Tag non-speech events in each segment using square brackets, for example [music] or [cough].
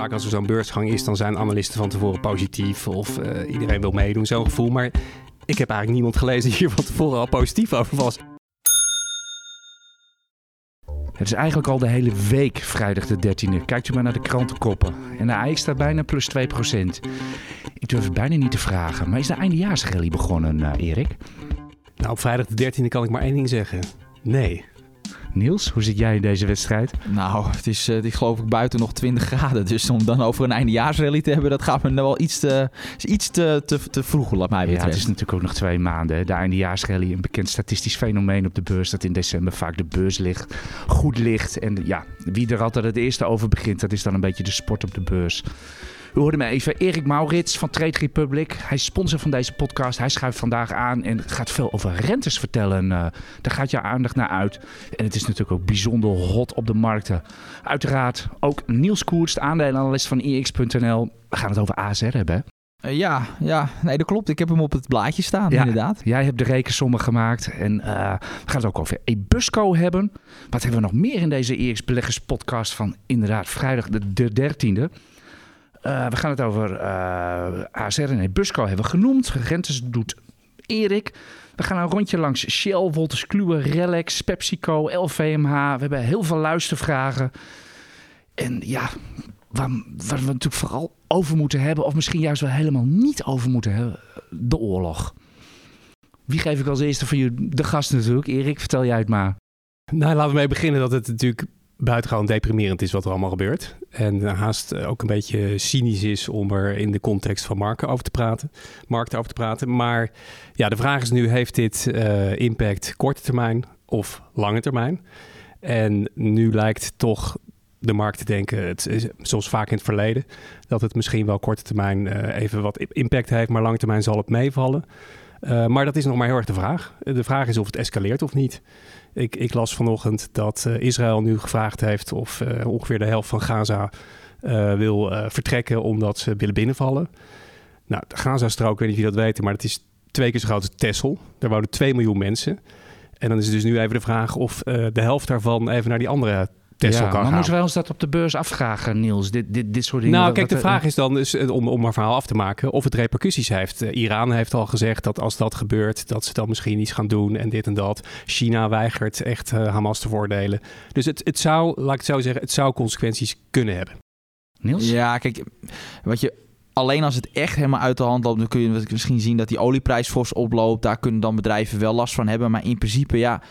vaak als er zo'n beursgang is, dan zijn analisten van tevoren positief of uh, iedereen wil meedoen, zo'n gevoel. Maar ik heb eigenlijk niemand gelezen die hier van tevoren al positief over was. Het is eigenlijk al de hele week vrijdag de 13e. Kijkt u maar naar de krantenkoppen. En de IJs staat bijna plus 2%. Ik durf het bijna niet te vragen. Maar is de eindejaarsrally begonnen, uh, Erik? Nou, op vrijdag de 13e kan ik maar één ding zeggen. Nee. Niels, hoe zit jij in deze wedstrijd? Nou, het is, uh, geloof ik buiten nog 20 graden. Dus om dan over een eindejaarsrally te hebben, dat gaat me wel iets te, iets te, te, te vroeg, laat mij betreft. Ja, het is natuurlijk ook nog twee maanden. De eindejaarsrally, een bekend statistisch fenomeen op de beurs, dat in december vaak de beurs ligt, goed ligt. En ja, wie er altijd het eerste over begint, dat is dan een beetje de sport op de beurs. We hoorden me even Erik Maurits van Trade Republic. Hij is sponsor van deze podcast. Hij schuift vandaag aan en gaat veel over rentes vertellen. Uh, daar gaat je aandacht naar uit. En het is natuurlijk ook bijzonder hot op de markten. Uiteraard ook Niels Koers, de aandelenanalist van EX.nl. We gaan het over ASR hebben, uh, ja, ja, nee, dat klopt. Ik heb hem op het blaadje staan, ja, inderdaad. Jij hebt de rekensommen gemaakt. En uh, we gaan het ook over Ebusco hebben. Wat hebben we nog meer in deze EX Beleggers podcast van inderdaad vrijdag de, de 13e? Uh, we gaan het over uh, ASR en Busco hebben genoemd. Rentes doet Erik. We gaan een rondje langs Shell, Wolters Kluwer, Relax, PepsiCo, LVMH. We hebben heel veel luistervragen. En ja, waar, waar, we natuurlijk vooral over moeten hebben... of misschien juist wel helemaal niet over moeten hebben... de oorlog. Wie geef ik als eerste van jullie? De gast natuurlijk. Erik, vertel jij het maar. Nou, laten we mee beginnen dat het natuurlijk buitengewoon deprimerend is wat er allemaal gebeurt. En haast ook een beetje cynisch is om er in de context van markten over te praten, markten over te praten. Maar ja, de vraag is nu, heeft dit uh, impact korte termijn of lange termijn? En nu lijkt toch de markt te denken, het zoals vaak in het verleden, dat het misschien wel korte termijn uh, even wat impact heeft, maar lange termijn zal het meevallen. Uh, maar dat is nog maar heel erg de vraag. De vraag is of het escaleert of niet. Ik, ik las vanochtend dat uh, Israël nu gevraagd heeft of uh, ongeveer de helft van Gaza uh, wil vertrekken omdat ze willen binnenvallen. Nou, de Gaza-strook, ik weet niet of je dat weet, maar het is twee keer zo groot als Texel. Daar wonen 2 miljoen mensen. En dan is het dus nu even de vraag of de helft daarvan even naar die andere Tesla ja, maar moeten wij ons dat op de beurs afvragen, Niels? Dit, dit, dit soort dingen. Nou, kijk, de vraag is dan, dus, om, om maar verhaal af te maken, of het repercussies heeft. Uh, Iran heeft al gezegd dat als dat gebeurt, dat ze dan misschien iets gaan doen en dit en dat. China weigert echt uh, Hamas te voordelen. Dus het, het zou, laat ik het zo zeggen, het zou consequenties kunnen hebben. Niels? Ja, kijk, wat je alleen als het echt helemaal uit de hand loopt, dan kun je misschien zien dat die olieprijs fors oploopt. Daar kunnen dan bedrijven wel last van hebben. Maar in principe, ja,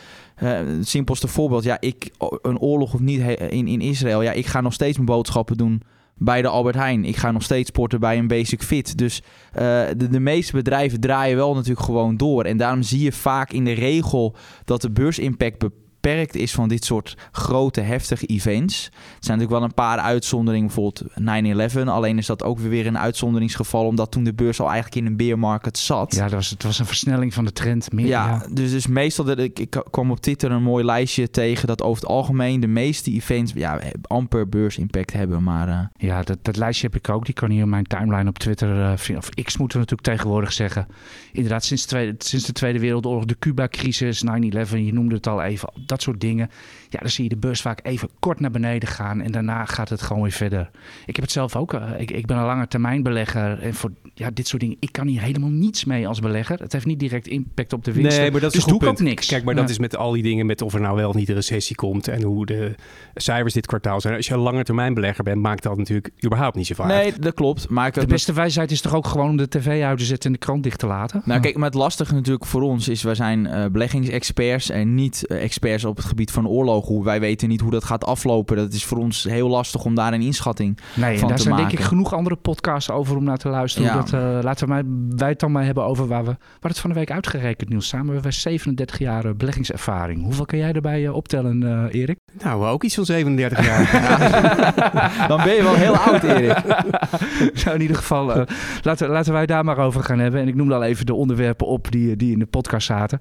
uh, het simpelste voorbeeld. Ja, ik, een oorlog of niet in, in Israël. Ja, ik ga nog steeds mijn boodschappen doen bij de Albert Heijn. Ik ga nog steeds sporten bij een Basic Fit. Dus uh, de, de meeste bedrijven draaien wel natuurlijk gewoon door. En daarom zie je vaak in de regel dat de beursimpact beperkt is van dit soort grote, heftige events. Er zijn natuurlijk wel een paar uitzonderingen, bijvoorbeeld 9-11. Alleen is dat ook weer een uitzonderingsgeval, omdat toen de beurs al eigenlijk in een beermarket zat. Ja, dat was, het was een versnelling van de trend. Meer, ja, Dus, dus meestal, dat ik, ik kwam op Twitter een mooi lijstje tegen dat over het algemeen de meeste events ja, amper beursimpact hebben. Maar, uh... Ja, dat, dat lijstje heb ik ook. Die kan hier in mijn timeline op Twitter uh, vinden. Of X moeten we natuurlijk tegenwoordig zeggen. Inderdaad, sinds, tweede, sinds de Tweede Wereldoorlog, de Cuba-crisis, 9-11, je noemde het al even dat soort dingen. Ja, dan zie je de beurs vaak even kort naar beneden gaan en daarna gaat het gewoon weer verder. Ik heb het zelf ook. Uh, ik, ik ben een lange termijn belegger en voor ja, dit soort dingen, ik kan hier helemaal niets mee als belegger. Het heeft niet direct impact op de winst. Nee, maar dat dus is doe ik ook niks. Kijk, maar dat is met al die dingen, met of er nou wel of niet een recessie komt en hoe de cijfers dit kwartaal zijn. Als je een lange termijn belegger bent, maakt dat natuurlijk überhaupt niet zo vaak. Nee, dat klopt. Maar de beste wijsheid is toch ook gewoon om de tv uit te zetten en de krant dicht te laten? Nou, kijk, maar het lastige natuurlijk voor ons is, wij zijn uh, beleggingsexperts en niet uh, experts op het gebied van oorlogen. Wij weten niet hoe dat gaat aflopen. Dat is voor ons heel lastig om daar een inschatting nee, van daar te zijn maken. denk ik genoeg andere podcasts over om naar te luisteren. Ja. Dat, uh, laten wij, wij het dan maar hebben over waar we... Waar het van de week uitgerekend, Niels. Samen hebben wij 37 jaar beleggingservaring. Hoeveel kan jij erbij uh, optellen, uh, Erik? Nou, ook iets van 37 jaar. [laughs] [laughs] dan ben je wel heel oud, Erik. [laughs] nou, in ieder geval, uh, laten, laten wij daar maar over gaan hebben. En ik noemde al even de onderwerpen op die, die in de podcast zaten.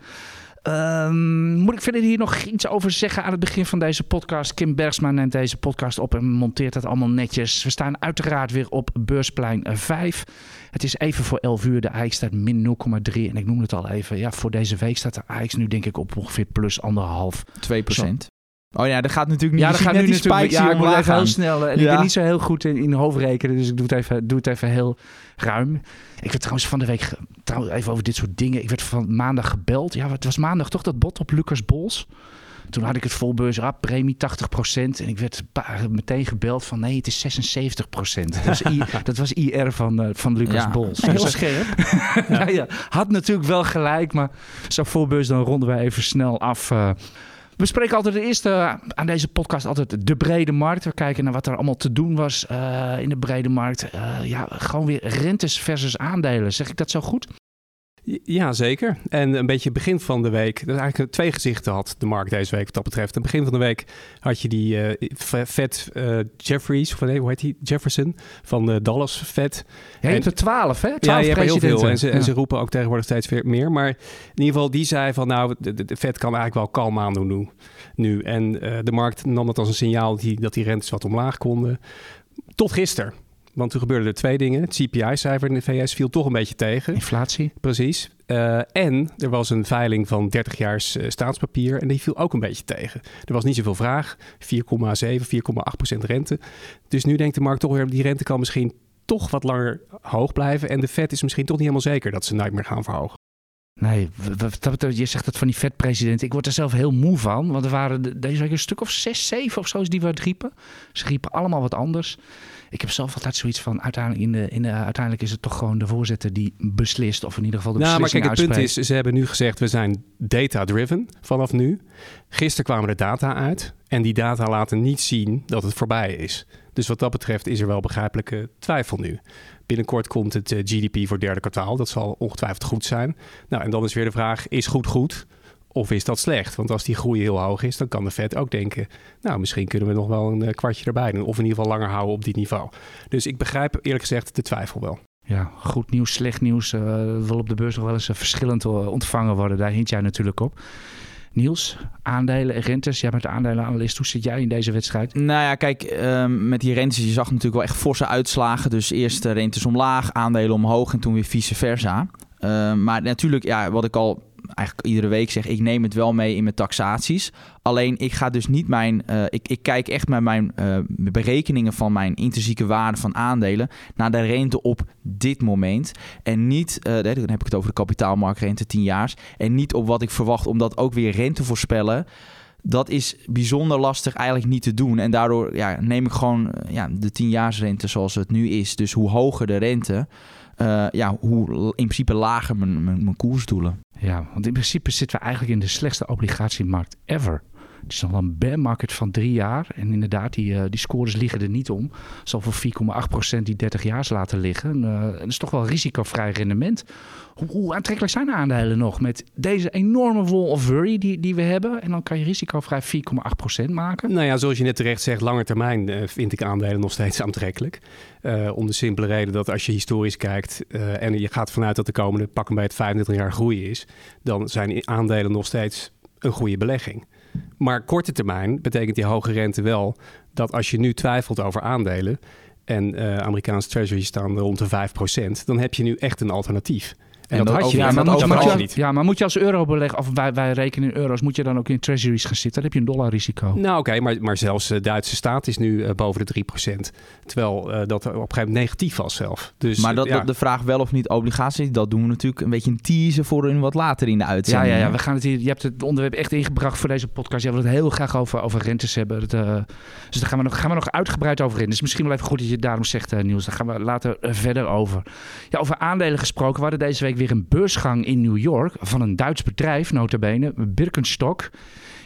Um, moet ik verder hier nog iets over zeggen aan het begin van deze podcast? Kim Bergsma neemt deze podcast op en monteert het allemaal netjes. We staan uiteraard weer op beursplein 5. Het is even voor 11 uur. De AX staat min 0,3. En ik noemde het al even. Ja, voor deze week staat de AX nu denk ik op ongeveer plus anderhalf. 2 procent. Oh ja, dat gaat natuurlijk niet. Ja, dat gaat nu die spikes Ja, ik moet even heel snel. En ik Ja. ben niet zo heel goed in, in hoofdrekenen, dus ik doe het, even, doe het even heel ruim. Ik werd trouwens van de week, trouwens even over dit soort dingen. Ik werd van maandag gebeld. Ja, het was maandag toch dat bot op Lucas Bols. Toen had ik het volbeurs, ah, premie 80%. En ik werd meteen gebeld van nee, het is 76%. Dat was, I, [laughs] dat was IR van, eh, van Lucas Ja, Bols. heel Dus, eh, scherp. [laughs] [laughs] ja. ja, had natuurlijk wel gelijk, maar zo'n voorbeurs dan ronden wij even snel af. eh. We spreken altijd de eerste eh, aan deze podcast altijd de brede markt. We kijken naar wat er allemaal te doen was eh, in de brede markt. Eh, ja, gewoon weer rentes versus aandelen. Zeg ik dat zo goed? Ja, zeker. En een beetje begin van de week, dat eigenlijk twee gezichten had de markt deze week wat dat betreft. Aan het begin van de week had je die eh Fed eh, Jeffries, of nee, hoe heet die? Jefferson van de Dallas Fed. Ja, je hebt er twaalf, hè? Ja, Twaalf je hebt er heel veel. presidenten. En ze, en Ja. ze roepen ook tegenwoordig steeds weer meer. Maar in ieder geval, die zei van nou, de, de, de Fed kan eigenlijk wel kalm aandoen nu. nu. En eh, de markt nam dat als een signaal dat die, dat die rentes wat omlaag konden. Tot gisteren. Want toen gebeurden er twee dingen. Het CPI-cijfer in de VS viel toch een beetje tegen. Inflatie. Precies. Eh, en er was een veiling van 30 jaars eh, staatspapier en die viel ook een beetje tegen. Er was niet zoveel vraag. 4,7, 4,8 procent rente. Dus nu denkt de markt toch weer, die rente kan misschien toch wat langer hoog blijven. En de Fed is misschien toch niet helemaal zeker dat ze nooit meer gaan verhogen. Nee, je zegt dat van die vetpresident. Ik word er zelf heel moe van. Want er waren de- deze week een stuk of zes, zeven of zo die wat riepen. Ze riepen allemaal wat anders. Ik heb zelf altijd zoiets van, uiteindelijk, in de, in de, uiteindelijk is het toch gewoon de voorzitter die beslist. Of in ieder geval de Nou, maar beslissing kijk, het punt is, ze hebben nu gezegd, we zijn data-driven vanaf nu. Gisteren kwamen de data uit en die data laten niet zien dat het voorbij is. Dus wat dat betreft is er wel begrijpelijke twijfel nu. Binnenkort komt het eh, GDP voor het derde kwartaal. Dat zal ongetwijfeld goed zijn. Nou, en dan is weer de vraag, is goed goed? Of is dat slecht? Want als die groei heel hoog is, dan kan de Fed ook denken... nou, misschien kunnen we nog wel een eh, kwartje erbij doen. Of in ieder geval langer houden op dit niveau. Dus ik begrijp eerlijk gezegd de twijfel wel. Ja, goed nieuws, slecht nieuws. eh wil op de beurs nog wel eens eh, verschillend ontvangen worden. Daar hint jij natuurlijk op. Niels, aandelen en rentes. Jij bent de aandelenanalist. Hoe zit jij in deze wedstrijd? Nou ja, kijk, ehm, met die rentes, je zag natuurlijk wel echt forse uitslagen. Dus eerst de rentes omlaag, aandelen omhoog en toen weer vice versa. Ehm, maar natuurlijk, ja, wat ik al eigenlijk iedere week zeg, ik neem het wel mee in mijn taxaties. Alleen ik ga dus niet mijn, eh, ik, ik kijk echt met mijn eh, berekeningen van mijn intrinsieke waarde van aandelen naar de rente op dit moment. En niet, eh, dan heb ik het over de kapitaalmarktrente 10 jaars. En niet op wat ik verwacht, omdat ook weer rente voorspellen dat is bijzonder lastig eigenlijk niet te doen. En daardoor ja, neem ik gewoon ja, de 10-jaarsrente zoals het nu is. Dus hoe hoger de rente, eh, ja, hoe in principe lager mijn, mijn, mijn koersdoelen. Ja, want in principe zitten we eigenlijk in de slechtste obligatiemarkt ever. Het is nog een bear market van drie jaar. En inderdaad, die, eh, die scores liggen er niet om. Zal voor 4,8% die 30 jaars laten liggen. Eh, en dat is toch wel risicovrij rendement. Hoe, aantrekkelijk zijn aandelen nog met deze enorme wall of worry die, die we hebben? En dan kan je risicovrij 4,8% maken. Nou ja, zoals je net terecht zegt, lange termijn eh, vind ik aandelen nog steeds aantrekkelijk. Eh, om de simpele reden dat als je historisch kijkt eh, en je gaat vanuit dat de komende pakken bij het 25 jaar groei is, dan zijn aandelen nog steeds een goede belegging. Maar korte termijn betekent die hoge rente wel dat als je nu twijfelt over aandelen en eh Amerikaanse treasuries staan rond de 5%, dan heb je nu echt een alternatief. En, En dat had je ja, maar dat moet, je, je niet. ja, maar moet je als euro beleggen, of wij, wij rekenen in euro's, moet je dan ook in treasuries gaan zitten? Dan heb je een dollarrisico. Nou oké, maar, maar zelfs de Duitse staat is nu eh, boven de 3%. Terwijl eh, dat op een gegeven moment negatief was zelf. Dus, maar dat, ja. dat- de vraag wel of niet obligaties, dat doen we natuurlijk een beetje een teaser voor een wat later in de Ja, uitzending. ja, ja, hè? we gaan het hier. Je hebt het onderwerp echt ingebracht voor deze podcast. Jij wil het heel graag over, over rentes hebben. Het, eh, dus daar gaan we, nog, gaan we nog uitgebreid over in. Dus misschien wel even goed dat je het daarom zegt, eh, Niels. Daar gaan we later eh, verder over. Ja, over aandelen gesproken. We hadden deze week weer een beursgang in New York van een Duits bedrijf, notabene, Birkenstock.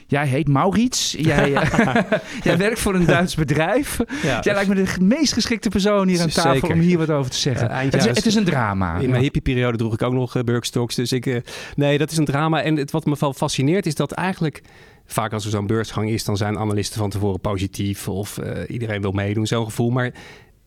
Jij heet Maurits. Jij, [laughs] eh, [laughs] jij werkt voor een Duits bedrijf. Ja. Jij lijkt me de meest geschikte persoon hier aan tafel Zeker. om hier wat over te zeggen. Eind het, is, het is een drama. In mijn hippieperiode droeg ik ook nog uh, Birkenstocks. Dus ik, nee, dat is een drama. En het, wat me wel fascineert is dat eigenlijk... Vaak als er zo'n beursgang is, dan zijn analisten van tevoren positief. Of iedereen wil meedoen, zo'n gevoel. Maar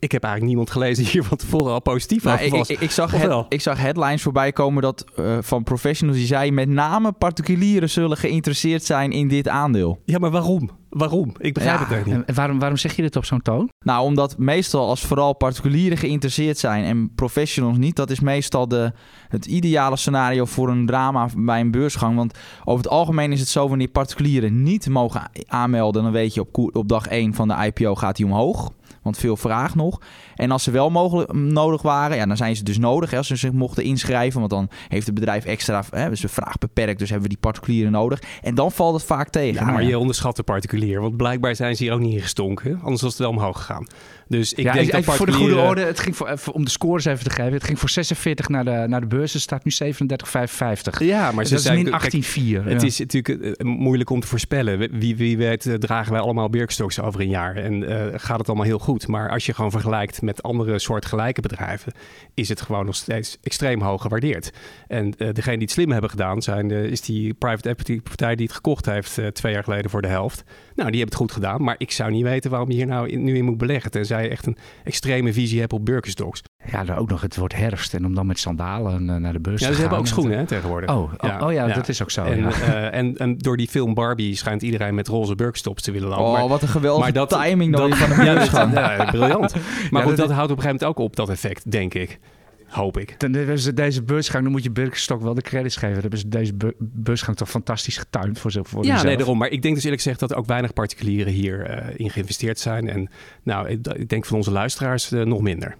ik heb eigenlijk niemand gelezen die hier van tevoren al positief Nou, over ik, was. ik, ik, zag head- wel? ik zag headlines voorbij komen dat, eh, van professionals die zeiden... met name particulieren zullen geïnteresseerd zijn in dit aandeel. Ja, maar waarom? Waarom? Ik begrijp Ja, het echt niet. En waarom, waarom zeg je dit op zo'n toon? Nou, omdat meestal als vooral particulieren geïnteresseerd zijn en professionals niet, dat is meestal de, het ideale scenario voor een drama bij een beursgang. Want over het algemeen is het zo, wanneer particulieren niet mogen aanmelden, dan weet je op, op dag 1 van de IPO gaat hij omhoog. Want veel vraag nog. En als ze wel mogelijk, nodig waren, ja, dan zijn ze dus nodig. Hè, als ze zich mochten inschrijven. Want dan heeft het bedrijf extra. Hè, dus de vraag beperkt. Dus hebben we die particulieren nodig. En dan valt het vaak tegen. Ja, Nou maar ja. je onderschat de particulier. Want blijkbaar zijn ze hier ook niet in gestonken. Anders was het wel omhoog gegaan. Dus ik ja, denk dat even voor de goede orde, het ging voor, even om de scores even te geven. Het ging voor 46 naar de, naar de beurs. Het staat nu 37,55. Ja, maar ze dat is zijn... min kijk, 18,4. Het ja. is natuurlijk eh, moeilijk om te voorspellen. Wie, wie weet eh, dragen wij allemaal Birkenstocks over een jaar. En eh, gaat het allemaal heel goed. Maar als je gewoon vergelijkt met andere soortgelijke bedrijven... is het gewoon nog steeds extreem hoog gewaardeerd. En eh degene die het slim hebben gedaan... Zijn, eh, is die private equity partij die het gekocht heeft... eh, twee jaar geleden voor de helft. Nou, die hebben het goed gedaan. Maar ik zou niet weten waarom je hier nou in- nu in moet beleggen. Tenzij je echt een extreme visie hebt op Birkenstocks. Ja, dan ook nog het wordt herfst. En om dan met sandalen eh, naar de beurs Ja, te ze hebben gaan. ook schoenen hè, tegenwoordig. Oh, oh, oh ja, dat is ook zo. En, ja. eh, en, en door die film Barbie schijnt iedereen met roze Birkenstocks te willen lopen. Oh, Maar- wat een geweldige maar dat- timing dan dat- van de [laughs] ja, dat- ja, briljant. [laughs] Maar Ja, goed, dat- dat, houdt op een gegeven moment ook op, dat effect, denk ik. Hoop ik. Dan hebben ze deze beursgang, dan moet je Birkenstock wel de credits geven. Dan hebben ze deze bu- beursgang toch fantastisch getuind voor, voor Ja, nee, daarom. Maar ik denk dus eerlijk gezegd dat er ook weinig particulieren hier eh, in geïnvesteerd zijn. En nou, ik, ik denk van onze luisteraars eh, nog minder.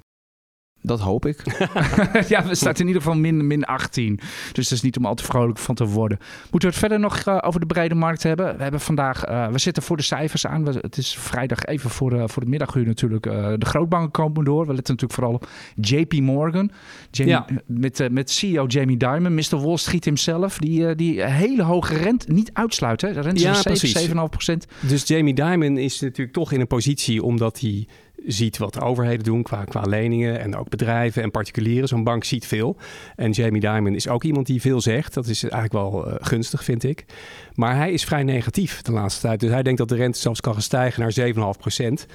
Dat hoop ik. [laughs] ja, we staan in ieder geval min, min 18. Dus dat is niet om al te vrolijk van te worden. Moeten we het verder nog eh, over de brede markt hebben? We hebben vandaag, eh, we zitten voor de cijfers aan. We- het is vrijdag even voor, eh, voor de middaguur natuurlijk. de grootbanken komen door. We letten natuurlijk vooral op JP Morgan. Jamie, Ja. met, met CEO Jamie Dimon, Mr. Wall Street himself. Die, die hele hoge rente niet uitsluit. Hè? De rente Ja, van 7, precies. 7,5 procent. Dus Jamie Dimon is natuurlijk toch in een positie omdat hij ziet wat de overheden doen qua, qua leningen en ook bedrijven en particulieren. Zo'n bank ziet veel. En Jamie Dimon is ook iemand die veel zegt. Dat is eigenlijk wel eh, gunstig, vind ik. Maar hij is vrij negatief de laatste tijd. Dus hij denkt dat de rente zelfs kan gaan stijgen naar 7,5 procent.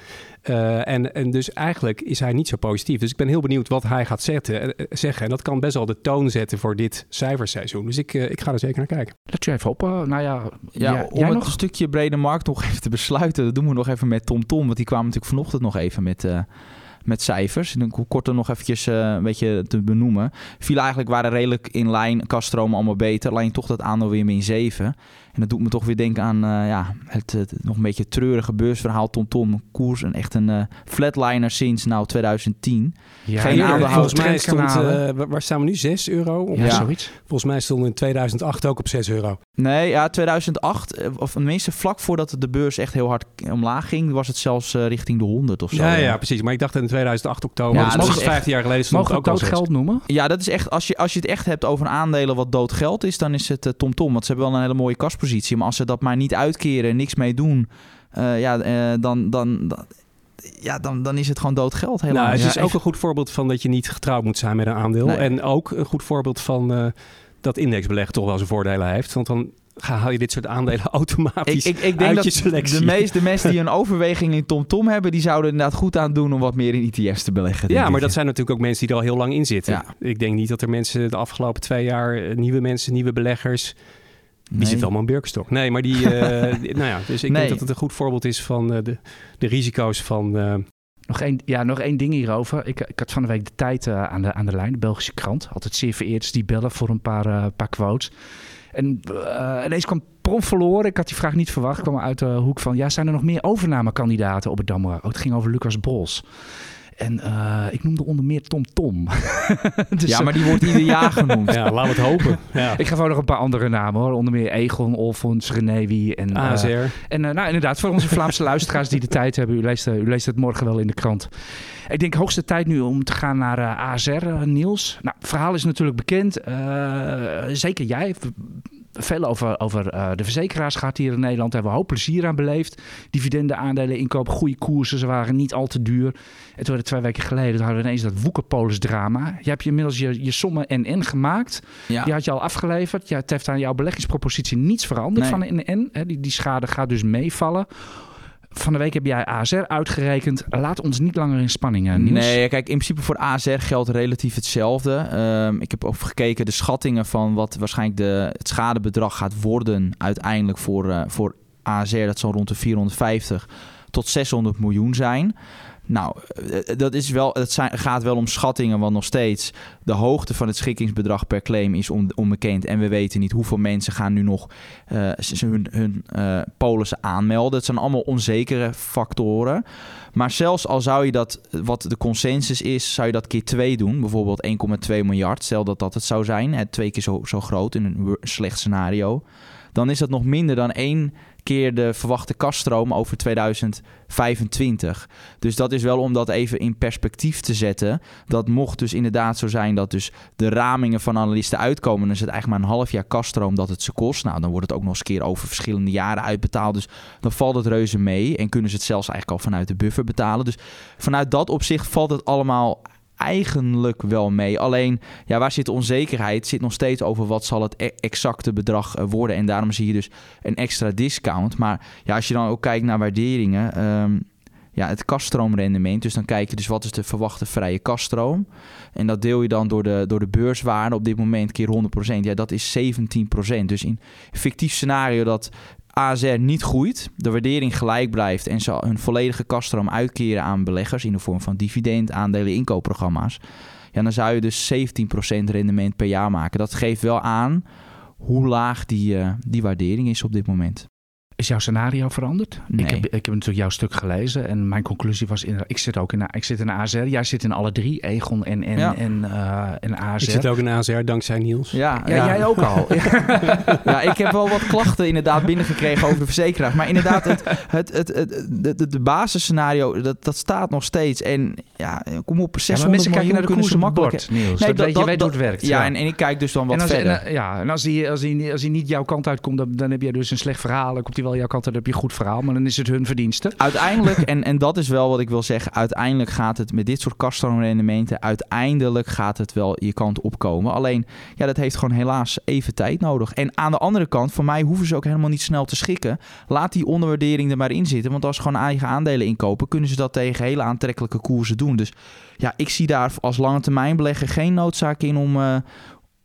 Eh, en, en dus eigenlijk is hij niet zo positief. Dus ik ben heel benieuwd wat hij gaat zetten, eh, zeggen. En dat kan best wel de toon zetten voor dit cijferseizoen. Dus ik, eh, ik ga er zeker naar kijken. Let je even op. eh, nou ja, Ja, ja, om jij het nog? stukje brede markt nog even te besluiten, dat doen we nog even met Tom Tom. Want die kwamen natuurlijk vanochtend nog even met, eh, met cijfers. En dan kort er nog eventjes eh, een beetje te benoemen. Viel eigenlijk waren redelijk in lijn, kaststromen allemaal beter. Alleen toch dat aandeel weer min 7. En dat doet me toch weer denken aan eh, ja, het, het nog een beetje treurige beursverhaal. Tom Tom, koers en echt een eh, flatliner sinds nou 2010. Ja, Geen ja, aandeelhouder. Volgens mij stond, eh, waar- staan we nu? 6 euro? ja, Ja. zoiets. Volgens mij stond in 2008 ook op 6 euro. Nee, ja, 2008, eh, of tenminste vlak voordat de beurs echt heel hard omlaag ging, was het zelfs eh, richting de 100 of zo. Ja, ja, precies. Maar ik dacht in 2008 oktober, Ja, dus dat precies is echt- 15 jaar geleden stond Mogen ook dood al 6. geld noemen? Ja, dat is echt, als je, als je het echt hebt over aandelen wat dood geld is, dan is het eh, TomTom. Tom, want ze hebben wel een hele mooie kaspositie. Maar als ze dat maar niet uitkeren en niks mee doen, eh, ja, eh, dan, dan, dan, ja dan, dan is het gewoon dood geld helemaal. Nou, het Ja, is ook even- een goed voorbeeld van dat je niet getrouwd moet zijn met een aandeel. Nee. En ook een goed voorbeeld van eh, dat indexbeleg toch wel zijn voordelen heeft. Want dan haal je dit soort aandelen [laughs] automatisch ik, ik denk uit dat je selectie. de meeste mensen die een overweging in TomTom hebben, die zouden inderdaad goed aan doen om wat meer in ETF's te beleggen. Ja, maar dat zijn natuurlijk ook mensen die er al heel lang in zitten. Ja. Ik denk niet dat er mensen de afgelopen twee jaar, nieuwe mensen, nieuwe beleggers, die Nee. zitten allemaal in Birkenstock. Nee, maar die, eh, [laughs] die- nou ja, dus ik Nee. denk dat het een goed voorbeeld is van eh, de, de risico's van... eh, Nog één, ja, nog één ding hierover. Ik, ik had van de week de tijd aan, de, aan de lijn, de Belgische krant. Altijd zeer vereerd die bellen voor een paar, paar quotes. En eh, ineens kwam Prom verloren. Ik had die vraag niet verwacht. Ik kwam uit de hoek van, ja, zijn er nog meer overnamekandidaten op het Damra? Oh, het ging over Lucas Bos. En eh, ik noemde onder meer Tom Tom. [laughs] dus, ja, eh, maar die wordt ieder jaar [laughs] genoemd. ja, laten we het hopen. Ja. Ik ga gewoon nog een paar andere namen hoor. Onder meer Egon, Olfons, Renéwi en... eh, ASR. en eh, nou, inderdaad, voor onze Vlaamse [laughs] luisteraars die de tijd hebben, u leest, eh, u leest het morgen wel in de krant. Ik denk hoogste tijd nu om te gaan naar eh, ASR, eh, Niels. Nou, het verhaal is natuurlijk bekend. Eh, zeker jij. Veel over, over eh, de verzekeraars gaat hier in Nederland. Daar hebben we hoop plezier aan beleefd. Dividenden, aandelen, inkoop, goede koersen. Ze waren niet al te duur. En toen twee weken geleden toen hadden we ineens dat Woekerpolis drama. Je hebt je inmiddels je, je sommen NN gemaakt. Ja. Die had je al afgeleverd. Ja, het heeft aan jouw beleggingspropositie niets veranderd Nee. van NN. Hè, die, die schade gaat dus meevallen. Van de week heb jij ASR uitgerekend. Laat ons niet langer in spanning, eh. Nee, kijk, in principe voor ASR geldt relatief hetzelfde. Ehm, ik heb ook gekeken de schattingen van wat waarschijnlijk de, het schadebedrag gaat worden uiteindelijk voor, eh, voor ASR, dat zal rond de 450 tot 600 miljoen zijn. Nou, eh, dat is wel, het zijn, gaat wel om schattingen, want nog steeds de hoogte van het schikkingsbedrag per claim is onbekend. En we weten niet hoeveel mensen gaan nu nog uh, hun, hun uh, polissen aanmelden. Het zijn allemaal onzekere factoren. Maar zelfs al zou je dat, wat de consensus is, zou je dat keer twee doen. Bijvoorbeeld 1,2 miljard. Stel dat dat het zou zijn. Hè, twee keer zo, zo groot in een slecht scenario. Dan is dat nog minder dan één keer de verwachte kaststroom over 2025. Dus dat is wel om dat even in perspectief te zetten. Dat mocht dus inderdaad zo zijn dat dus de ramingen van analisten uitkomen... dan is het eigenlijk maar een half jaar kaststroom dat het ze kost. Nou, dan wordt het ook nog eens keer over verschillende jaren uitbetaald. Dus dan valt het reuze mee en kunnen ze het zelfs eigenlijk al vanuit de buffer betalen. Dus vanuit dat opzicht valt het allemaal eigenlijk wel mee. Alleen, ja, waar zit de onzekerheid? Zit nog steeds over wat zal het e- exacte bedrag eh, worden. En daarom zie je dus een extra discount. Maar ja, als je dan ook kijkt naar waarderingen... Um, ja, het kaststroomrendement. Dus dan kijk je dus wat is de verwachte vrije kaststroom. En dat deel je dan door de, door de beurswaarde op dit moment keer 100%. Ja, dat is 17%. Dus in fictief scenario dat ASR niet groeit, de waardering gelijk blijft en ze hun volledige kaststroom uitkeren aan beleggers in de vorm van dividend, aandelen, inkoopprogramma's, ja, dan zou je dus 17% rendement per jaar maken. Dat geeft wel aan hoe laag die, uh, die waardering is op dit moment. Is jouw scenario veranderd? Nee. Ik, heb, ik heb natuurlijk jouw stuk gelezen en mijn conclusie was: in, ik zit ook in, ik zit in AZR. Jij zit in alle drie, Egon en, en, Ja. en, eh en AZR. Ik zit ook in ASR dankzij Niels. Ja, ja, jij ook al. [laughs] ja, ik heb wel wat klachten inderdaad binnengekregen over de verzekeraars. Maar inderdaad, het, het, het, het, de, de, de basisscenario, dat, dat staat nog steeds. En ja, kom op, 600 Ja, mensen kijken naar de kunnen koers ze op het makkelijk... bord, Niels. Nee, dat, je, dat- weet hoe het werkt. Ja, en, en ik kijk dus dan wat en als, verder. en, eh, ja, en als hij, als, hij, als hij niet jouw kant uitkomt, dan, dan heb je dus een slecht verhaal. Dan komt hij wel jouw kant dan heb je een goed verhaal. Maar dan is het hun verdienste. Uiteindelijk, [laughs] en, en dat is wel wat ik wil zeggen, uiteindelijk gaat het met dit soort kaststroomrendementen, uiteindelijk gaat het wel je kant opkomen. Alleen, ja, dat heeft gewoon helaas even tijd nodig. En aan de andere kant, voor mij hoeven ze ook helemaal niet snel te schikken. Laat die onderwaardering er maar in zitten, want als ze gewoon eigen aandelen inkopen, kunnen ze dat tegen hele aantrekkelijke koersen doen. Dus ja, ik zie daar als lange termijn belegger geen noodzaak in om eh,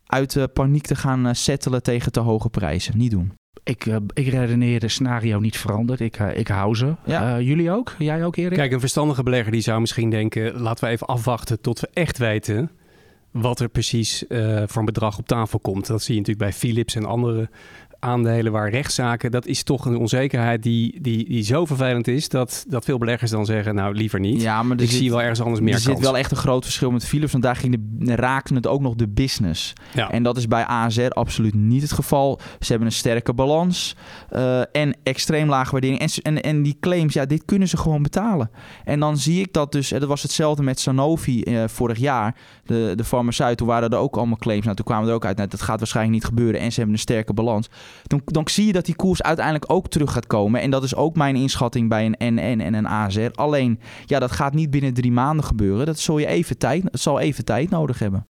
uit eh, paniek te gaan eh, settelen tegen te hoge prijzen. Niet doen. Ik, eh, ik redeneer de scenario niet veranderd. Ik, eh, ik hou ze. Ja. Eh, jullie ook? Jij ook, Erik? Kijk, een verstandige belegger die zou misschien denken... laten we even afwachten tot we echt weten... wat er precies eh, voor een bedrag op tafel komt. Dat zie je natuurlijk bij Philips en andere aandelen waar rechtszaken... dat is toch een onzekerheid die, die, die zo vervelend is... Dat, dat veel beleggers dan zeggen, nou liever niet. Ja, maar Ik zit- zie wel ergens anders meer er zit wel echt een groot verschil met Philips, want daar ging de, raakte het ook nog de business. Ja. En dat is bij ASR absoluut niet het geval. Ze hebben een sterke balans eh, en extreem lage waardering. En, en, en die claims, ja, dit kunnen ze gewoon betalen. En dan zie ik dat dus, dat was hetzelfde met Sanofi eh, vorig jaar. De, de farmaceut, toen waren er ook allemaal claims. Nou, toen kwamen er ook uit, nou, dat gaat waarschijnlijk niet gebeuren. En ze hebben een sterke balans. Dan, dan zie je dat die koers uiteindelijk ook terug gaat komen. En dat is ook mijn inschatting bij een NN en een ASR. Alleen, ja, dat gaat niet binnen drie maanden gebeuren. Dat zal je even tijd, het zal even tijd nodig hebben.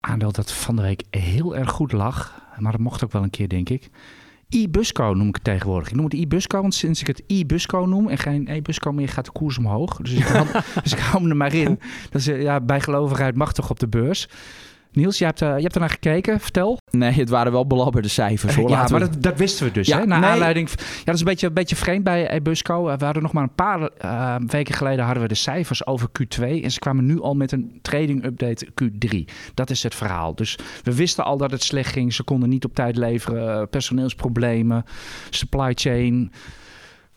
Aandeel dat van de week heel erg goed lag. Maar dat mocht ook wel een keer, denk ik. E-Busco noem ik het tegenwoordig. Ik noem het e-Busco, want sinds ik het e-Busco noem en geen e-Busco meer, gaat de koers omhoog. Dus ik hou, [laughs] dus ik hou hem er maar in. Dat is, eh, ja, bijgelovigheid mag toch op de beurs. Niels, je hebt, eh, je hebt er naar gekeken. Vertel. Nee, het waren wel belabberde cijfers. Hoor. ja, maar we- dat, dat wisten we dus. Ja, hè? Naar nee. aanleiding. Ja, dat is een beetje, een beetje vreemd bij Ebusco. We hadden nog maar een paar eh, weken geleden hadden we de cijfers over Q2. En ze kwamen nu al met een trading update Q3. Dat is het verhaal. Dus we wisten al dat het slecht ging. Ze konden niet op tijd leveren. eh, Personeelsproblemen, supply chain.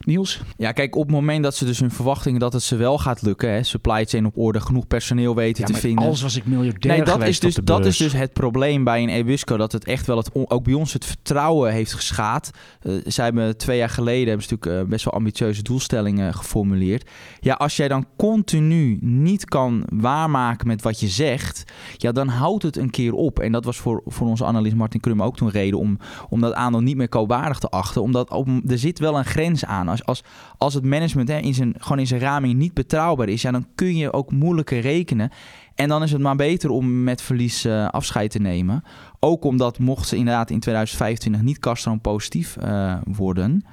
Niels? Ja, kijk, op het moment dat ze dus hun verwachtingen dat het ze wel gaat lukken, hè, supply chain op orde, genoeg personeel weten Ja, te maar vinden. Als was ik miljardair Nee, dat is, dus, dat is dus het probleem bij een Ebusco. Dat het echt wel het, ook bij ons het vertrouwen heeft geschaad. Eh zij hebben twee jaar geleden hebben ze natuurlijk eh, best wel ambitieuze doelstellingen geformuleerd. Ja, als jij dan continu niet kan waarmaken met wat je zegt, ja, dan houdt het een keer op. En dat was voor, voor onze analist Martin Krum ook toen reden om, om dat aandeel niet meer koopwaardig te achten. Omdat op, er zit wel een grens aan. Als, als, als het management hè, in zijn, gewoon in zijn raming niet betrouwbaar is, ja, dan kun je ook moeilijker rekenen. En dan is het maar beter om met verlies eh, afscheid te nemen. Ook omdat mocht ze inderdaad in 2025 niet kaststroom positief eh, worden...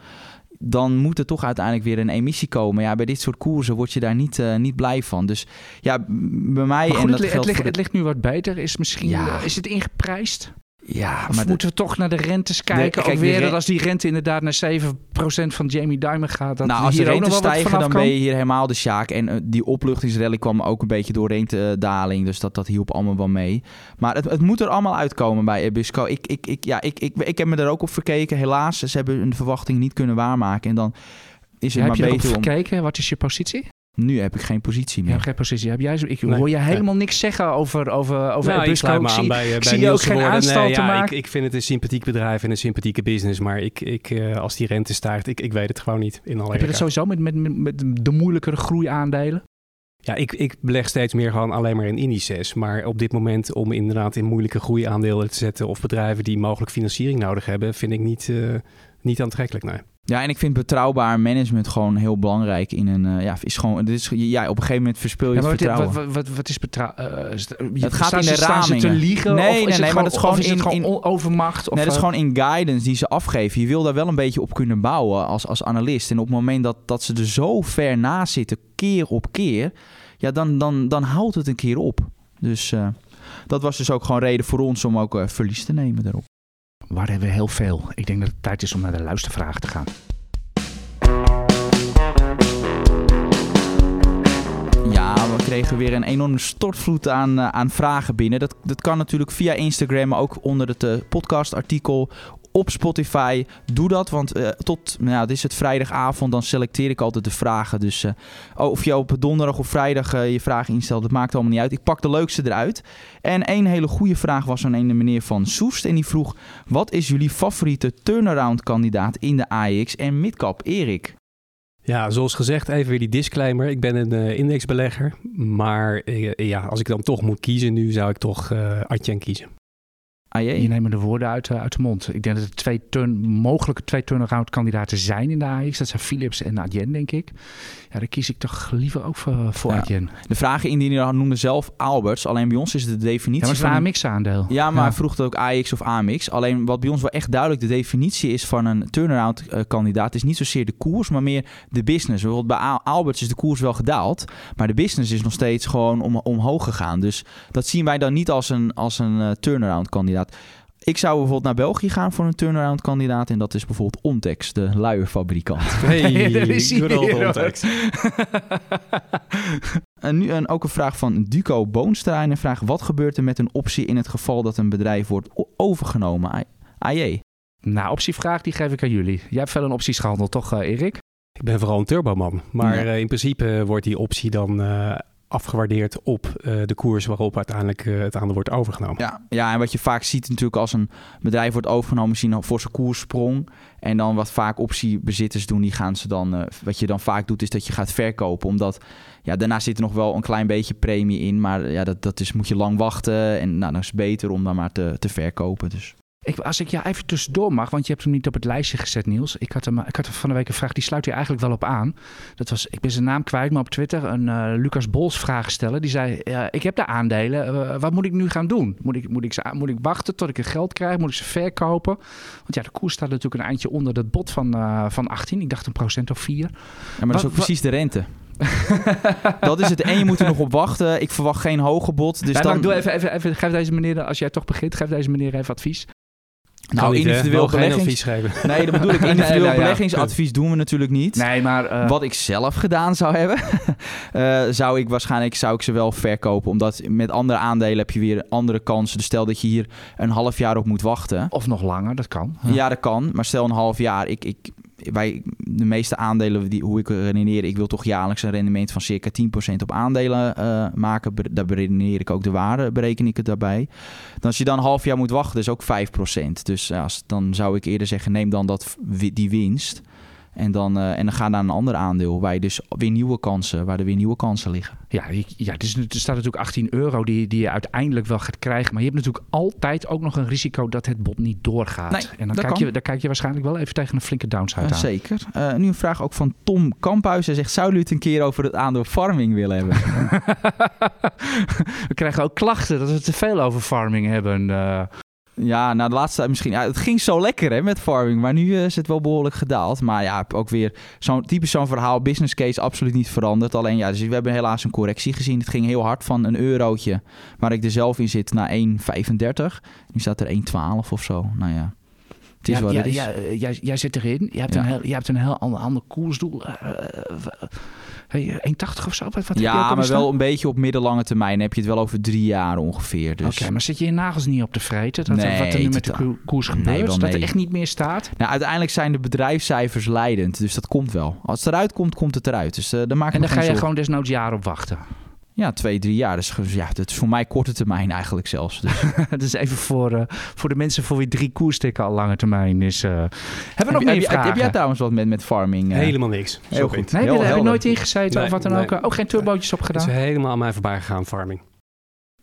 dan moet er toch uiteindelijk weer een emissie komen. Ja, bij dit soort koersen word je daar niet, eh, niet blij van. Dus ja, bij mij... Goed, en het, dat het, geldt ligt, voor de- het ligt nu wat beter. Is, misschien, Ja. is het ingeprijsd? Ja, Of maar moeten we toch naar de rentes kijken? kijk, die weer dat als die rente inderdaad naar 7% van Jamie Dimon gaat... Dat nou, als de hier nog rente stijgen, dan kan? ben je hier helemaal de sjaak. En eh, die opluchtingsrally kwam ook een beetje door rentedaling. Dus dat, dat hielp allemaal wel mee. Maar het, het moet er allemaal uitkomen bij Ebusco. Ik, ik, ik, ja, ik, ik, ik heb me er ook op verkeken. Helaas, ze hebben hun verwachting niet kunnen waarmaken. En dan is het Ja, heb maar je beter om... gekeken? Wat is je positie? Nu heb ik geen positie meer. geen positie. Heb jij zo, ik Nee. hoor je helemaal niks zeggen over, over, over nou, ik Ebusco. sluit me Ik aan zie- bij, eh, ik bij zie je ook geen aanstal Nee, te ja, maken. Ik, ik vind het een sympathiek bedrijf en een sympathieke business. Maar ik, ik, eh, als die rente stijgt, ik, ik weet het gewoon niet. In alle Heb je dat sowieso met, met, met, met de moeilijkere groeiaandelen? Ja, ik, ik beleg steeds meer gewoon alleen maar in indices. Maar op dit moment om inderdaad in moeilijke groeiaandelen te zetten... of bedrijven die mogelijk financiering nodig hebben... vind ik niet, eh, niet aantrekkelijk, nee. Ja, en ik vind betrouwbaar management gewoon heel belangrijk in een... eh, ja, is gewoon... Dit is, ja, op een gegeven moment verspil je Ja, het wat, vertrouwen. wat, wat, wat is betrouwen? Het gaat in de te ramingen. liegen? Nee, of nee, nee, maar dat is gewoon is in- gewoon in- overmacht? Of, Nee, dat is eh, gewoon in guidance die ze afgeven. Je wil daar wel een beetje op kunnen bouwen als, als analist. En op het moment dat, dat ze er zo ver naast zitten, keer op keer, ja, dan, dan, dan houdt het een keer op. Dus eh, dat was dus ook gewoon reden voor ons om ook eh, verlies te nemen daarop. Waar hebben we heel veel. Ik denk dat het tijd is om naar de luistervragen te gaan. Ja, we kregen weer een enorme stortvloed aan, eh, aan vragen binnen. Dat, dat kan natuurlijk via Instagram, maar ook onder het eh, podcastartikel op Spotify. Doe dat, want eh, tot, nou het is het vrijdagavond, dan selecteer ik altijd de vragen. Dus eh, oh, of je op donderdag of vrijdag eh, je vragen instelt, dat maakt allemaal niet uit. Ik pak de leukste eruit. En één hele goede vraag was van een meneer van Soest. En die vroeg, wat is jullie favoriete turnaround kandidaat in de AX en midcap? Erik? Ja, zoals gezegd, even weer die disclaimer. Ik ben een indexbelegger. Maar ja, als ik dan toch moet kiezen nu, zou ik toch Adyen kiezen. AJ? Je neemt de woorden uit, eh, uit de mond. Ik denk dat er twee turn, mogelijke twee turnaround kandidaten zijn in de AX. Dat zijn Philips en Adyen, denk ik. Ja, daar kies ik toch liever ook voor, voor. Adyen. De vragen indiener noemde zelf Alberts. Alleen bij ons is de definitie Ja, maar het is van... een AMX-aandeel. Ja, maar hij vroeg het ook AX of AMX. Alleen wat bij ons wel echt duidelijk de definitie is van een turnaround eh, kandidaat... is niet zozeer de koers, maar meer de business. Bijvoorbeeld bij Al- Alberts is de koers wel gedaald... maar de business is nog steeds gewoon om, omhoog gegaan. Dus dat zien wij dan niet als een, als een eh, turnaround kandidaat. Ik zou bijvoorbeeld naar België gaan voor een turnaround kandidaat... en dat is bijvoorbeeld Ontex, de luierfabrikant. [laughs] Hey, daar is weer, context. En nu een, ook een vraag van Duco Boonstra. En een vraag, wat gebeurt er met een optie in het geval dat een bedrijf wordt overgenomen? AJ. Nou, optievraag die geef ik aan jullie. Jij hebt veel in opties gehandeld, toch eh, Erik? Ik ben vooral een turboman. Maar Ja. eh, in principe wordt die optie dan eh, afgewaardeerd op eh, de koers waarop uiteindelijk eh, het aandeel wordt overgenomen. Ja, ja, en wat je vaak ziet natuurlijk als een bedrijf wordt overgenomen, zien een forse koerssprong. En dan wat vaak optiebezitters doen, die gaan ze dan, eh, wat je dan vaak doet, is dat je gaat verkopen. Omdat, ja, daarna zit er nog wel een klein beetje premie in. Maar ja, dat, dat is, moet je lang wachten. En nou, dan is het beter om dan maar te, te verkopen. Dus. Ik, als ik jou even tussendoor mag, want je hebt hem niet op het lijstje gezet, Niels. Ik had, hem, ik had van de week een vraag, die sluit hier eigenlijk wel op aan. Dat was, ik ben zijn naam kwijt, maar op Twitter een eh, Lucas Bols vraag stellen. Die zei, ik heb de aandelen, eh, wat moet ik nu gaan doen? Moet ik, moet, ik ze, moet ik wachten tot ik het geld krijg? Moet ik ze verkopen? Want ja, de koers staat natuurlijk een eindje onder het bod van, eh, van 18. Ik dacht een procent of 4. Ja, maar dat is ook precies de rente. [laughs] dat is het. En je moet er nog op wachten. Ik verwacht geen hoge bod. Dus dan, dan... doe even, even, even, geef deze meneer, als jij toch begint, geef deze meneer even advies. Nou, niet, individueel Wel geen beleggings... advies geven. [laughs] Nee, dat bedoel ik. Individueel Nee, nou ja. beleggingsadvies doen we natuurlijk niet. Nee, maar... eh, Wat ik zelf gedaan zou hebben, [laughs] eh, zou ik waarschijnlijk zou ik ze wel verkopen. Omdat met andere aandelen heb je weer andere kansen. Dus stel dat je hier een half jaar op moet wachten. Of nog langer, dat kan. Ja, dat kan. Maar stel een half jaar. Ik, ik, wij, de meeste aandelen, die, hoe ik redeneer, ik wil toch jaarlijks een rendement van circa 10% op aandelen eh, maken. Daar beredeneer ik ook de waarde, bereken ik het daarbij. Dan als je dan een half jaar moet wachten, is ook 5%. Dus ja, als, dan zou ik eerder zeggen, neem dan dat, die winst. En dan, eh, en dan ga naar een ander aandeel waar je dus weer nieuwe kansen, waar er weer nieuwe kansen liggen. Ja, ja het is, er staat natuurlijk 18 euro die, die je uiteindelijk wel gaat krijgen. Maar je hebt natuurlijk altijd ook nog een risico dat het bod niet doorgaat. Nee, en dan kijk, kan. je, dan kijk je waarschijnlijk wel even tegen een flinke downside Ja, aan. zeker. Eh, nu een vraag ook van Tom Kamphuis. Hij zegt, zou jullie het een keer over het aandeel farming willen hebben? [laughs] we krijgen ook klachten dat we te veel over farming hebben. eh. Ja, nou de laatste misschien. Ja, het ging zo lekker hè, met farming, maar nu eh, is het wel behoorlijk gedaald. Maar ja, ook weer zo'n typisch zo'n verhaal, business case absoluut niet veranderd. Alleen ja, dus we hebben helaas een correctie gezien. Het ging heel hard van een eurotje, waar ik er zelf in zit, naar 1,35. Nu staat er 1,12 of zo. Nou ja. Het is ja, wat ja, ja, eh, jij, jij zit erin. Je hebt, een, heel, je hebt een heel ander, ander koersdoel. Eh, hey, 1,80 of zo? Wat, wat ja, maar wel een beetje op middellange termijn. Dan heb je het wel over drie jaar ongeveer. Dus. Oké, maar zit je je nagels niet op te vreten? Dat, Nee, wat er nu met de ko- koers Nee, gebeurt? wel dat er nee. echt niet meer staat? Nou, uiteindelijk zijn de bedrijfscijfers leidend, dus dat komt wel. Als het eruit komt, komt het eruit. Dus eh daar maak En dan ga je gewoon desnoods jaren op wachten. Ja, twee, drie jaar. Dus ja, dat is voor mij korte termijn eigenlijk zelfs. Dus. [laughs] Dat is even voor, eh, voor de mensen voor wie drie koerstikken al lange termijn is. eh. Hebben we heb, nog je- meer heb, je- vragen? heb jij trouwens wat met, met farming? eh? Helemaal niks. Heel goed. Nee, Heel heb je helder. nooit ingezeten Nee, of wat dan nee. ook? Ook geen turbootjes Het opgedaan? is helemaal aan mij voorbij gegaan, farming.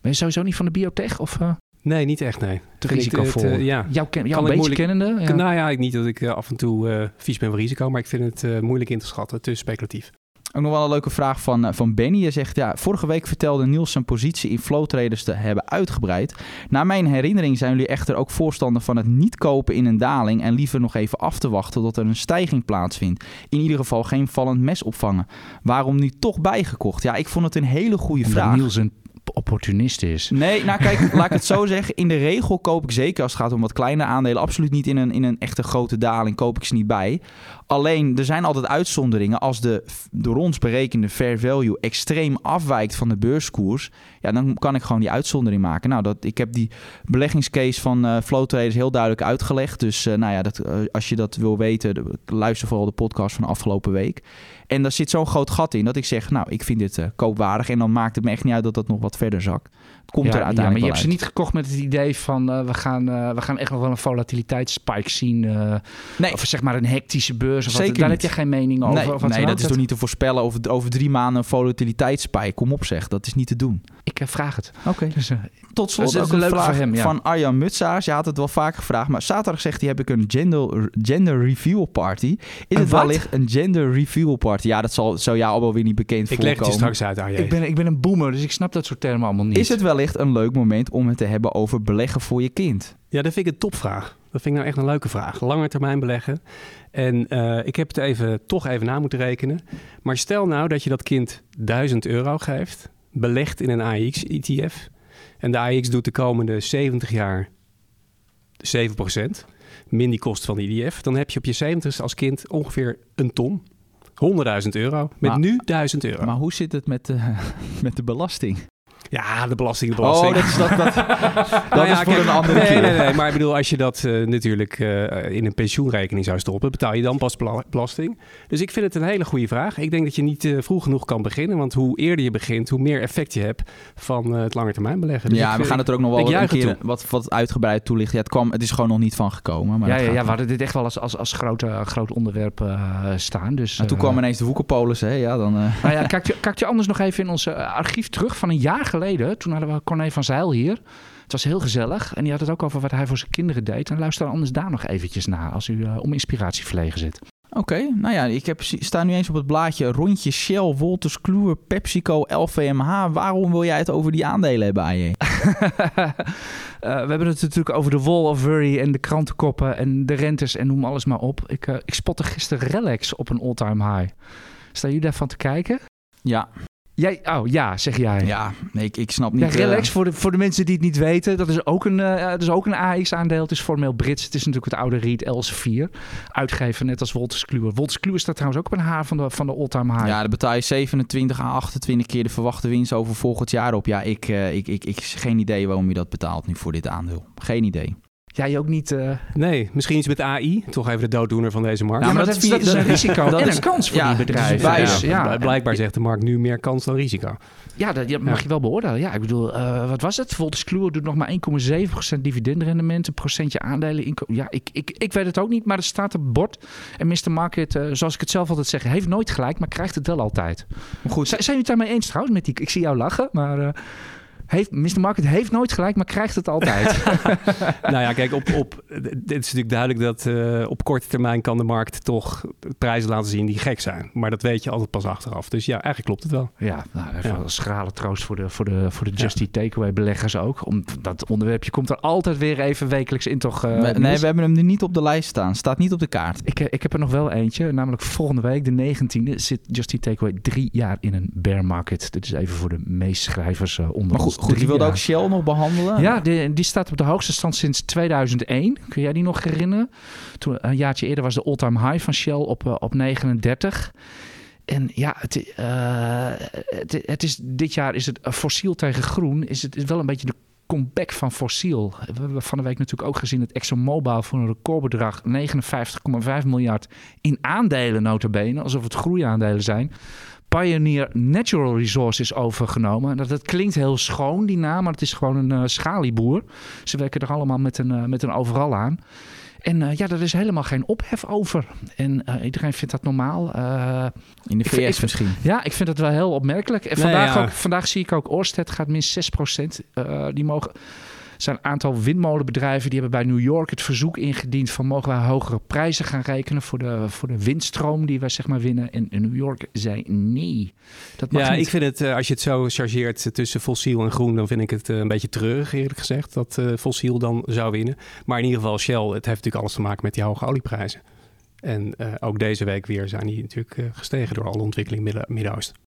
Ben je sowieso niet van de biotech of eh, Nee, niet echt, nee. te risicovol? het, eh, ja. Jouw, ken, beetje moeilijk- kennende? Ja. Nou ja, ik- niet dat ik af en toe vies ben van risico, maar ik vind het moeilijk in te schatten. Te speculatief. Ook nog wel een leuke vraag van, eh, van Benny. Hij zegt, ja, vorige week vertelde Niels zijn positie in flow traders te hebben uitgebreid. Naar mijn herinnering zijn jullie echter ook voorstander van het niet kopen in een daling en liever nog even af te wachten tot er een stijging plaatsvindt. In ieder geval geen vallend mes opvangen. Waarom nu toch bijgekocht? Ja, ik vond het een hele goede Omdat vraag. Niels een opportunist is. Nee, nou kijk, [laughs] laat ik het zo zeggen. In de regel koop ik zeker als het gaat om wat kleine aandelen, absoluut niet in een, in een echte grote daling, koop ik ze niet bij. Alleen, er zijn altijd uitzonderingen. Als de door ons berekende fair value extreem afwijkt van de beurskoers, ja, dan kan ik gewoon die uitzondering maken. Nou, dat, ik heb die beleggingscase van eh Flow Traders heel duidelijk uitgelegd. Dus eh, nou ja, dat, eh, als je dat wil weten, de- luister vooral de podcast van afgelopen week. En daar zit zo'n groot gat in dat ik zeg, nou, ik vind dit koopwaardig. En dan maakt het me echt niet uit dat dat nog wat verder zakt. Het komt ja, er ja, uiteindelijk maar je hebt ze niet gekocht met het idee van we, gaan, we gaan echt nog wel een volatiliteitsspike zien. Nee. Of zeg maar een hectische beurs. Of wat. Zeker Daar niet. heb je geen mening over. Nee, of wat nee dat is toch niet te voorspellen over, over drie maanden een volatiliteitspike. Kom op zeg, dat is niet te doen. Ik eh, vraag het. Oké. Dus, eh, Tot slot is ook een vraag voor hem, ja. van Arjan Mutsaars. Je had het wel vaak gevraagd, maar zaterdag zegt hij heb ik een gender, gender reveal party. Is Een het wat? wellicht een gender reveal party? Ja, dat zal, zou jou al wel weer niet bekend Ik leg het je straks uit aan je. ik, ben, ik ben een boomer, dus ik snap dat soort termen allemaal niet. Is het wellicht een leuk moment om het te hebben over beleggen voor je kind? Ja, dat vind ik een topvraag. Dat vind ik nou echt een leuke vraag. Lange termijn beleggen. En eh, ik heb het even, toch even na moeten rekenen. Maar stel nou dat je dat kind 1000 euro geeft, belegt in een AX-ETF. En de AX doet de komende 70 jaar 7%, min die kost van de ETF. Dan heb je op je 70 als kind ongeveer een ton. 100.000 euro. Met Maar- nu 1000 euro. Maar hoe zit het met de, [laughs] met de belasting? Ja, de belasting, de belasting. Oh, dat is, dat, dat, [laughs] dat Nou ja, is voor kijk, een andere nee, keer. Nee, nee, maar ik bedoel, als je dat eh, natuurlijk eh, in een pensioenrekening zou stoppen, betaal je dan pas bela- belasting. Dus ik vind het een hele goede vraag. Ik denk dat je niet eh, vroeg genoeg kan beginnen, want hoe eerder je begint, hoe meer effect je hebt van eh, het langetermijn beleggen. Dus ja, we gaan het er ook nog wel een keer toe. wat, wat uitgebreid toelichten. Ja, het, kwam, het is gewoon nog niet van gekomen. Maar ja, ja, ja, we hadden dit echt wel als, als, als groot, groot onderwerp eh, staan. Dus, Nou, toen kwam ineens de woekerpolis, hè? Ja, dan... eh, Nou ja, kijk je, kijk je anders nog even in ons archief terug van een jaar geleden. Toen hadden we Corné van Zeil hier. Het was heel gezellig. En die had het ook over wat hij voor zijn kinderen deed. En luister anders daar nog eventjes naar als u eh, om inspiratie verlegen zit. Oké, nou ja, ik heb, sta nu eens op het blaadje rondje Shell, Wolters Kluwer, PepsiCo, LVMH. Waarom wil jij het over die aandelen hebben, AJ? [laughs] Eh, we hebben het natuurlijk over de wall of worry en de krantenkoppen en de rentes en noem alles maar op. Ik, eh, ik spotte gisteren Relax op een all-time high. Staan jullie daarvan te kijken? Ja, Jij, oh ja, zeg jij. ja nee, ik, ik snap Ja, niet... Relax, eh, voor, de, voor de mensen die het niet weten, dat is ook een, eh, dat is ook een AX-aandeel. Het is formeel Brits. Het is natuurlijk het oude REIT Elsevier. Uitgeven net als Wolters Kluwer. Wolters Kluwer staat trouwens ook op een haar van de, van de all-time high. ja, dan betaal je 27 à 28 keer de verwachte winst over volgend jaar op. Ja, ik, eh, ik, ik, ik geen idee waarom je dat betaalt nu voor dit aandeel. Geen idee. Jij ook niet... eh, Nee, misschien iets met AI. Toch even de dooddoener van deze markt. Ja, maar maar dat, dat is, dat is via- een [laughs] risico dat en is- een kans voor ja, die bedrijven. ja, Bl- Blijkbaar zegt de markt nu meer kans dan risico. Ja, dat mag je wel beoordelen. Ja, ik bedoel, eh, wat was het? Wolters Kluwer doet nog maar 1,7% dividendrendement, een procentje aandelen. Ja, ik, ik, ik weet het ook niet, maar het staat op het bord. En Mr. Market, eh, zoals ik het zelf altijd zeg, heeft nooit gelijk, maar krijgt het wel altijd. Maar goed, Zijn, zijn jullie het daarmee eens trouwens? Met die, ik zie jou lachen, maar... eh, heeft, Mr. Market heeft nooit gelijk, maar krijgt het altijd. [laughs] [laughs] nou ja, kijk, op, op, dit is natuurlijk duidelijk dat uh, op korte termijn kan de markt toch prijzen laten zien die gek zijn. Maar dat weet je altijd pas achteraf. Dus ja, eigenlijk klopt het wel. Ja, nou, even ja. een schrale troost voor de, voor de, voor de Just Eat Takeaway beleggers ook. Om, dat onderwerpje komt er altijd weer even wekelijks in toch... Uh, nee, we hebben hem nu niet op de lijst staan. Staat niet op de kaart. Ik, ik heb er nog wel eentje, namelijk volgende week, de 19e, zit Just Eat Takeaway drie jaar in een bear market. Dit is even voor de meeschrijvers uh, onder maar goed, goed je wilde ook Shell nog behandelen? Ja, die, die staat op de hoogste stand sinds 2001. Kun jij die nog herinneren? Toen, een jaartje eerder was de all-time high van Shell op, uh, op 39. En ja, het, uh, het, het, is, dit jaar is het fossiel tegen groen. Is het is wel een beetje de comeback van fossiel. We hebben van de week natuurlijk ook gezien dat ExxonMobil voor een recordbedrag 59,5 miljard in aandelen notabene, alsof het groeiaandelen zijn, Pioneer Natural Resources overgenomen. Dat, dat klinkt heel schoon, die naam, maar het is gewoon een uh, schalieboer. Ze werken er allemaal met een, uh, met een overal aan. En uh, ja, er is helemaal geen ophef over. En uh, iedereen vindt dat normaal. Uh, In de VS ik, ik, misschien. Ja, ik vind het wel heel opmerkelijk. En Nee, vandaag, ja. ook, vandaag zie ik ook Orsted gaat min 6%. die mogen zijn een aantal windmolenbedrijven die hebben bij New York het verzoek ingediend van mogen wij hogere prijzen gaan rekenen voor de, voor de windstroom die wij zeg maar winnen. En New York zei nee. Dat mag Ja, niet. ik vind het, eh, als je het zo chargeert tussen fossiel en groen, dan vind ik het eh, een beetje treurig eerlijk gezegd, dat eh, fossiel dan zou winnen. Maar in ieder geval Shell, het heeft natuurlijk alles te maken met die hoge olieprijzen. En ook deze week weer zijn die natuurlijk gestegen door alle ontwikkeling Midden-Oosten.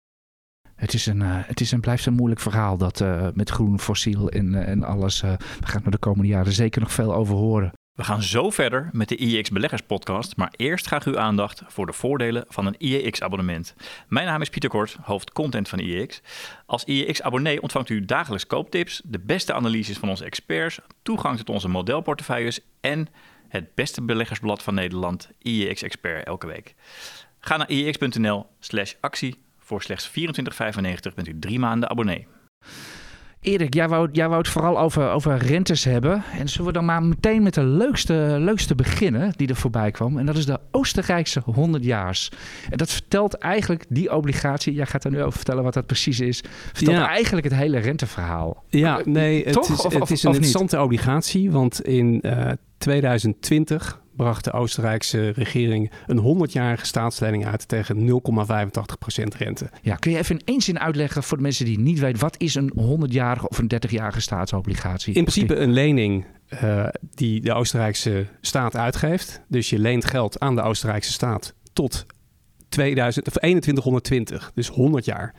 Het, is een, uh, het is blijft een moeilijk verhaal dat uh, met groen, fossiel en, uh, en alles. we gaan er de komende jaren zeker nog veel over horen. We gaan zo verder met de IEX Beleggers Podcast, maar eerst graag uw aandacht voor de voordelen van een IEX-abonnement. Mijn naam is Pieter Kort, hoofd content van IEX. Als IEX-abonnee ontvangt u dagelijks kooptips, de beste analyses van onze experts, toegang tot onze modelportefeuilles en het beste beleggersblad van Nederland, IEX Expert, elke week. Ga naar iex.nl/slash actie. Voor slechts 24,95 bent u drie maanden abonnee. Erik, jij wou, jij wou het vooral over, over rentes hebben. En zullen we dan maar meteen met de leukste, leukste beginnen die er voorbij kwam. En dat is de Oostenrijkse 100-jaars. En dat vertelt eigenlijk die obligatie. Jij gaat er nu over vertellen wat dat precies is. Vertelt Ja. eigenlijk het hele renteverhaal. Ja, nee, het Toch? is, Of- het is een of interessante obligatie, want in eh, 2020 bracht de Oostenrijkse regering een 100-jarige staatslening uit tegen 0,85% rente. Ja, kun je even in één zin uitleggen voor de mensen die niet weten... wat is een 100-jarige of een 30-jarige staatsobligatie? In principe een lening eh, die de Oostenrijkse staat uitgeeft. Dus je leent geld aan de Oostenrijkse staat tot 2000, of 2120, dus 100 jaar.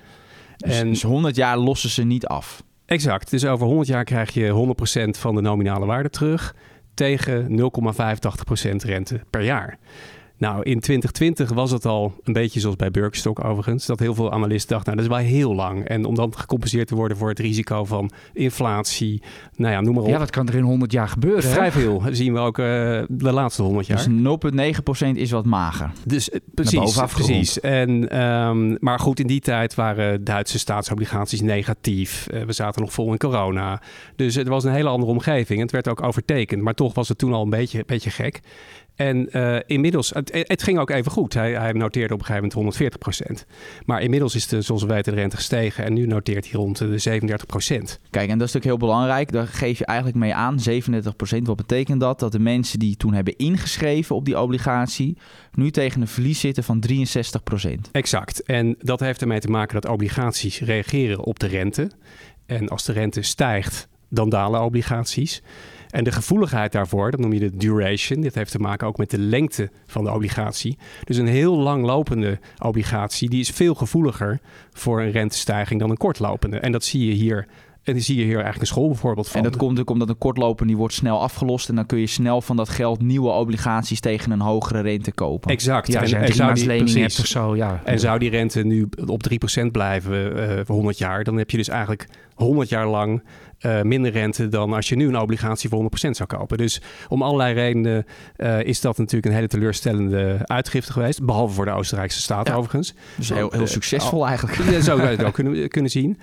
Dus, En dus 100 jaar lossen ze niet af. exact, dus over 100 jaar krijg je 100% van de nominale waarde terug tegen 0,85% rente per jaar. Nou, in 2020 was het al een beetje zoals bij Birkenstock overigens, dat heel veel analisten dachten, nou dat is wel heel lang. En om dan gecompenseerd te worden voor het risico van inflatie, nou ja, noem maar op. Ja, wat kan er in 100 jaar gebeuren? Vrij veel zien we ook eh, de laatste 100 jaar. Dus 0,9% is wat mager. Dus eh, precies, precies. En, ehm, maar goed, in die tijd waren Duitse staatsobligaties negatief. Eh, we zaten nog vol in corona. Dus het was een hele andere omgeving. Het werd ook overtekend. Maar toch was het toen al een beetje, beetje gek. En eh, inmiddels, het, het ging ook even goed. Hij, hij noteerde op een gegeven moment 140% Maar inmiddels is de, zoals we weten, de rente gestegen. En nu noteert hij rond de 37% Kijk, en dat is natuurlijk heel belangrijk. Daar geef je eigenlijk mee aan, 37%. Wat betekent dat? Dat de mensen die toen hebben ingeschreven op die obligatie... nu tegen een verlies zitten van 63%. Exact. En dat heeft ermee te maken dat obligaties reageren op de rente. En als de rente stijgt, dan dalen obligaties. En de gevoeligheid daarvoor, dat noem je de duration. Dit heeft te maken ook met de lengte van de obligatie. Dus een heel langlopende obligatie, die is veel gevoeliger voor een rentestijging dan een kortlopende. En dat zie je hier. En zie je hier eigenlijk een school bijvoorbeeld van. En dat komt natuurlijk omdat een kortloper die wordt snel afgelost... en dan kun je snel van dat geld nieuwe obligaties tegen een hogere rente kopen. Exact. Ja, en zou die- hebt of zo, ja. En zou die rente nu op 3% blijven eh, voor 100 jaar, dan heb je dus eigenlijk 100 jaar lang eh, minder rente dan als je nu een obligatie voor 100% zou kopen. Dus om allerlei redenen eh, is dat natuurlijk een hele teleurstellende uitgifte geweest. Behalve voor de Oostenrijkse staat Ja. overigens. Dus heel, heel Eh, succesvol eigenlijk. Ja, zo zou je het ook [laughs] kunnen, kunnen zien.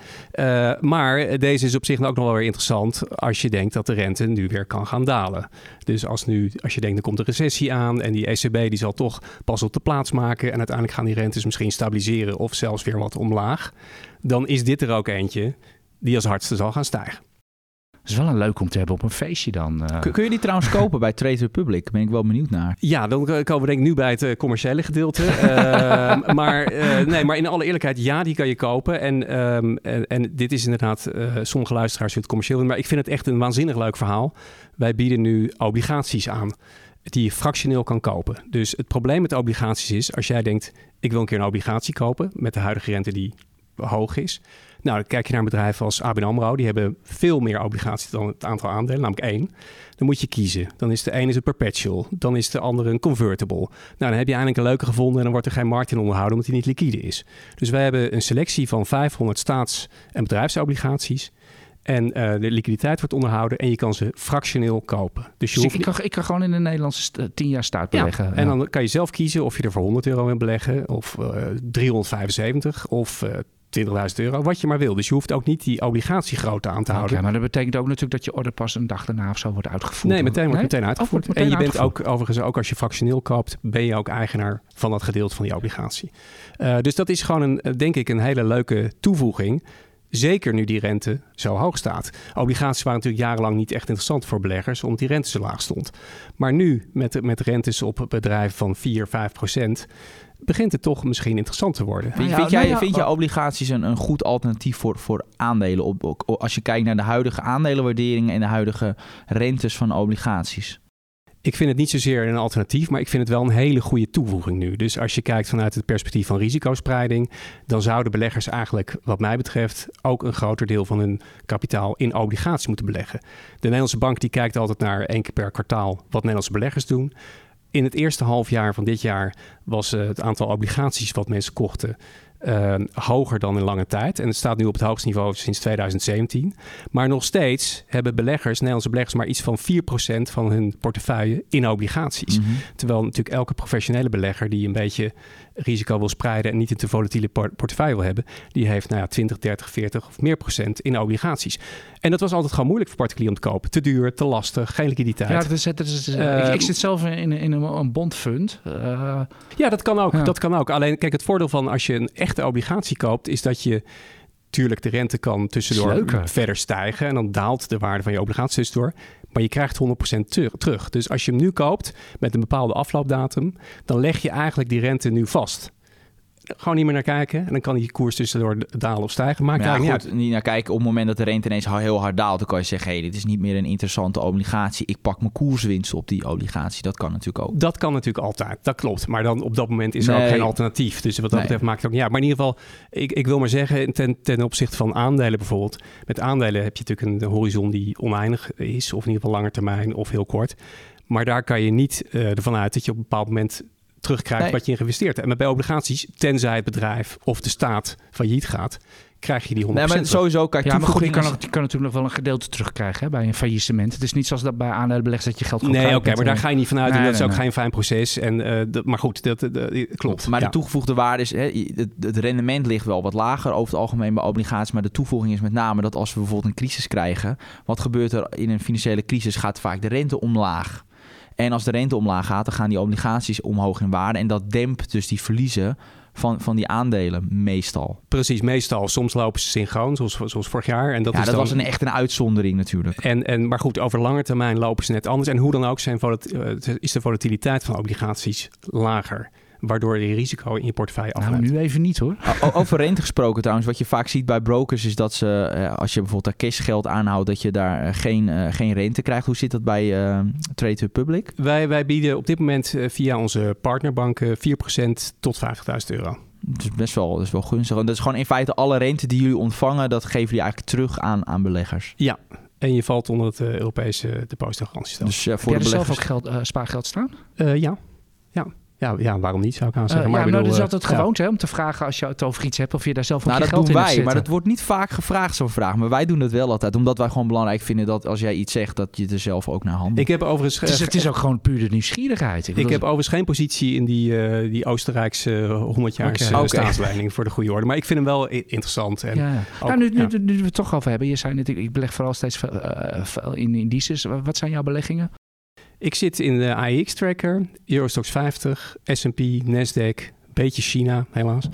Maar deze is op zich ook nog wel weer interessant als je denkt dat de rente nu weer kan gaan dalen. Dus als, nu, als je denkt er komt een recessie aan en die ECB die zal toch pas op de plaats maken en uiteindelijk gaan die rentes misschien stabiliseren of zelfs weer wat omlaag. Dan is dit er ook eentje die als hardste zal gaan stijgen. Dat is wel een leuk om te hebben op een feestje dan. eh. Kun, kun je die trouwens kopen bij Trade Republic? Ben ik wel benieuwd naar. Ja, dan komen we denk ik nu bij het eh, commerciële gedeelte. [laughs] Ehm, maar, eh, nee, maar in alle eerlijkheid, ja, die kan je kopen. En, ehm, en, en dit is inderdaad, eh, sommige luisteraars vinden het commercieel. Maar ik vind het echt een waanzinnig leuk verhaal. Wij bieden nu obligaties aan die je fractioneel kan kopen. Dus het probleem met obligaties is, als jij denkt, ik wil een keer een obligatie kopen met de huidige rente die hoog is. Nou, dan kijk je naar bedrijf als ABN AMRO. Die hebben veel meer obligaties dan het aantal aandelen, namelijk één. Dan moet je kiezen. Dan is de ene is een perpetual. Dan is de andere een convertible. Nou, dan heb je eindelijk een leuke gevonden en dan wordt er geen markt in onderhouden omdat die niet liquide is. Dus wij hebben een selectie van 500 staats- en bedrijfsobligaties. En eh, de liquiditeit wordt onderhouden en je kan ze fractioneel kopen. Dus je Dus ik, hoeft ik, kan, ik kan gewoon in de Nederlandse st- 10 jaar staat ja, beleggen. en Ja. dan kan je zelf kiezen of je er voor 100 euro in beleggen, of eh 375 of eh 20.000 euro, wat je maar wil. Dus je hoeft ook niet die obligatiegrootte aan te houden. maar dat betekent ook natuurlijk dat je order pas een dag daarna of zo wordt uitgevoerd. Nee, meteen wordt Nee? meteen uitgevoerd. Oh, wordt en je bent ook overigens, ook als je fractioneel koopt, ben je ook eigenaar van dat gedeelte van die obligatie. Eh, dus dat is gewoon een, eh, denk ik, een hele leuke toevoeging. Zeker nu die rente zo hoog staat. Obligaties waren natuurlijk jarenlang niet echt interessant voor beleggers, omdat die rente zo laag stond. Maar nu, met, met rentes op bedrijven van 4, 5 procent, begint het toch misschien interessant te worden. Vind, ja, vind nou jij, vind je obligaties een, een goed alternatief voor, voor aandelen? Op, als je kijkt naar de huidige aandelenwaarderingen en de huidige rentes van obligaties. Ik vind het niet zozeer een alternatief, maar ik vind het wel een hele goede toevoeging nu. Dus als je kijkt vanuit het perspectief van risicospreiding, dan zouden beleggers eigenlijk, wat mij betreft, ook een groter deel van hun kapitaal in obligaties moeten beleggen. De Nederlandse bank die kijkt altijd naar één keer per kwartaal wat Nederlandse beleggers doen. In het eerste half jaar van dit jaar was eh, het aantal obligaties wat mensen kochten eh, hoger dan in lange tijd. En het staat nu op het hoogste niveau sinds 2017. Maar nog steeds hebben beleggers, Nederlandse beleggers, maar iets van 4% van hun portefeuille in obligaties. Mhm. Terwijl natuurlijk elke professionele belegger die een beetje risico wil spreiden en niet een te volatiele por- portefeuille wil hebben, die heeft nou ja, 20, 30, 40 of meer procent in obligaties. En dat was altijd gewoon moeilijk voor particulier om te kopen. Te duur, te lastig, geen liquiditeit. Ja, Ja, dat is, dat is, Eh, ik, ik zit zelf in, in een, een bondfund. Eh, dat kan ook. Ja. Dat kan ook. Alleen kijk, het voordeel van als je een echte obligatie koopt, is dat je Tuurlijk, de rente kan tussendoor leuker. verder stijgen. En dan daalt de waarde van je obligatie tussendoor. Maar je krijgt 100% ter- terug. Dus als je hem nu koopt met een bepaalde afloopdatum, dan leg je eigenlijk die rente nu vast. Gewoon niet meer naar kijken. En dan kan die koers tussendoor dalen of stijgen. Maakt Maar ja, goed, niet niet naar kijken. Op het moment dat de rente ineens heel hard daalt, dan kan je zeggen: hé, dit is niet meer een interessante obligatie. Ik pak mijn koerswinst op die obligatie. Dat kan natuurlijk ook. Dat kan natuurlijk altijd. Dat klopt. Maar dan op dat moment is er ook geen alternatief. Dus wat dat Nee. betreft maakt het ook niet uit. Maar in ieder geval, ik, ik wil maar zeggen, ten, ten opzichte van aandelen bijvoorbeeld. Met aandelen heb je natuurlijk een horizon die oneindig is. Of in ieder geval lange termijn of heel kort. Maar daar kan je niet eh, ervan uit dat je op een bepaald moment terugkrijgt Nee. wat je investeert. En bij obligaties, tenzij het bedrijf of de staat failliet gaat, krijg je die 100% Nee, maar sowieso, kijk, ja, maar goed, je kan, ook, je kan natuurlijk nog wel een gedeelte terugkrijgen hè, bij een faillissement. Het is niet zoals dat bij aandelenbeleggers dat je geld gewoon Nee, oké, maar daar eh. ga je niet vanuit. Nee, en dat is ook nee. geen fijn proces. En, eh, dat, maar goed, dat, dat- dat- klopt. Maar Ja. de toegevoegde waarde is, hè, het, het rendement ligt wel wat lager over het algemeen bij obligaties. Maar de toevoeging is met name dat als we bijvoorbeeld een crisis krijgen, wat gebeurt er in een financiële crisis? Gaat vaak de rente omlaag. En als de rente omlaag gaat, dan gaan die obligaties omhoog in waarde. En dat dempt dus die verliezen van, van die aandelen meestal. Precies, meestal. Soms lopen ze synchroon, zoals, zoals vorig jaar. En dat ja, is dat dan... was een, echt een uitzondering natuurlijk. En, en, maar goed, over lange termijn lopen ze net anders. En hoe dan ook zijn eh, is de volatiliteit van obligaties lager. Waardoor je risico in je portefeuille Nou, afneemt. nu even niet hoor. O- over rente gesproken trouwens, wat je vaak ziet bij brokers is dat ze, eh, als je bijvoorbeeld daar cashgeld aanhoudt, dat je daar eh, geen, eh, geen rente krijgt. Hoe zit dat bij eh Trade Republic? Wij, wij bieden op dit moment eh, via onze partnerbanken 4% tot 50.000 euro. Dat is best wel, dat is wel gunstig. En dat is gewoon in feite alle rente die jullie ontvangen, dat geven jullie eigenlijk terug aan, aan beleggers. Ja, en je valt onder het Europese depositogarantiestelsel. Dus Heb voor jij de zelf ook geld, spaargeld staan? Eh, ja. Ja. Ja, ja, waarom niet zou ik aan Eh, zeggen. ja, maar maar ik dat is bedoel, altijd eh, ja. gewoond hè, om te vragen als je het over iets hebt of je daar zelf ook Nou, je dat geld doen in hebt wij, maar dat wordt niet vaak gevraagd, zo'n vraag. Maar wij doen dat wel altijd, omdat wij gewoon belangrijk vinden dat als jij iets zegt, dat je het er zelf ook naar handelt. Ik heb overigens... het, is, eh, het is ook gewoon puur de nieuwsgierigheid. Ik bedoel, heb overigens geen positie in die, eh, die Oostenrijkse 100 jaar staatsleiding voor de goede orde. Maar ik vind hem wel interessant. En ja, ja. ook- nou, nu, nu, ja. nu we het toch over hebben. Je zei net, ik beleg vooral steeds veel, eh, in indices. Wa- Wat zijn jouw beleggingen? Ik zit in de AEX-tracker, Eurostox 50, S&P, Nasdaq, beetje China helaas.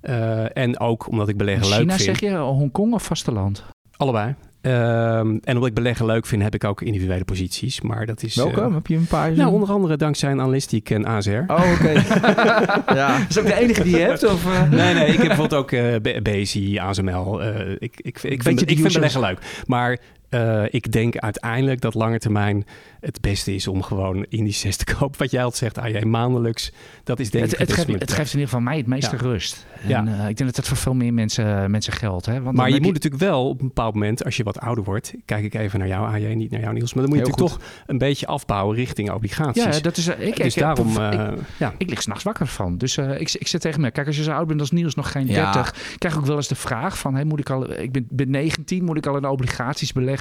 Eh, en ook omdat ik beleggen leuk China vind. zeg je, Hongkong of vasteland? Allebei. Ehm, en omdat ik beleggen leuk vind, heb ik ook individuele posities. Maar dat is... Welke? eh, Heb je een paar? nou, onder andere dankzij een analistiek en ASR. Oh, oké. [laughs] ja. [laughs] Is ook de enige die je hebt? Of, eh? Nee, nee, ik heb bijvoorbeeld ook eh, BSI, ASML. eh, ik, ik, ik, vind, ik vind beleggen leuk. Maar eh, ik denk uiteindelijk dat lange termijn het beste is om gewoon indices te [laughs] kopen. Wat jij altijd zegt, ah, jij maandelijks. Dat is denk Het, ik het, geeft, het geeft in ieder geval mij het meeste Ja. rust. En, Ja. eh, ik denk dat het voor veel meer mensen, mensen geldt. Hè? Want Maar je moet natuurlijk wel op een bepaald moment, als je wat ouder wordt, kijk ik even naar jou, AJ, niet naar jou Niels, maar dan moet je natuurlijk toch een beetje afbouwen richting obligaties. Ja, dat is... eh, Ik, dus ik, daarom, ik, eh, ja. ik lig s'nachts wakker van. Dus eh, ik, ik zit tegen me. Kijk, als je zo oud bent als Niels, nog geen Ja. 30, krijg ik ook wel eens de vraag van, hey, moet ik al, ik ben, ben 19, moet ik al in obligaties beleggen?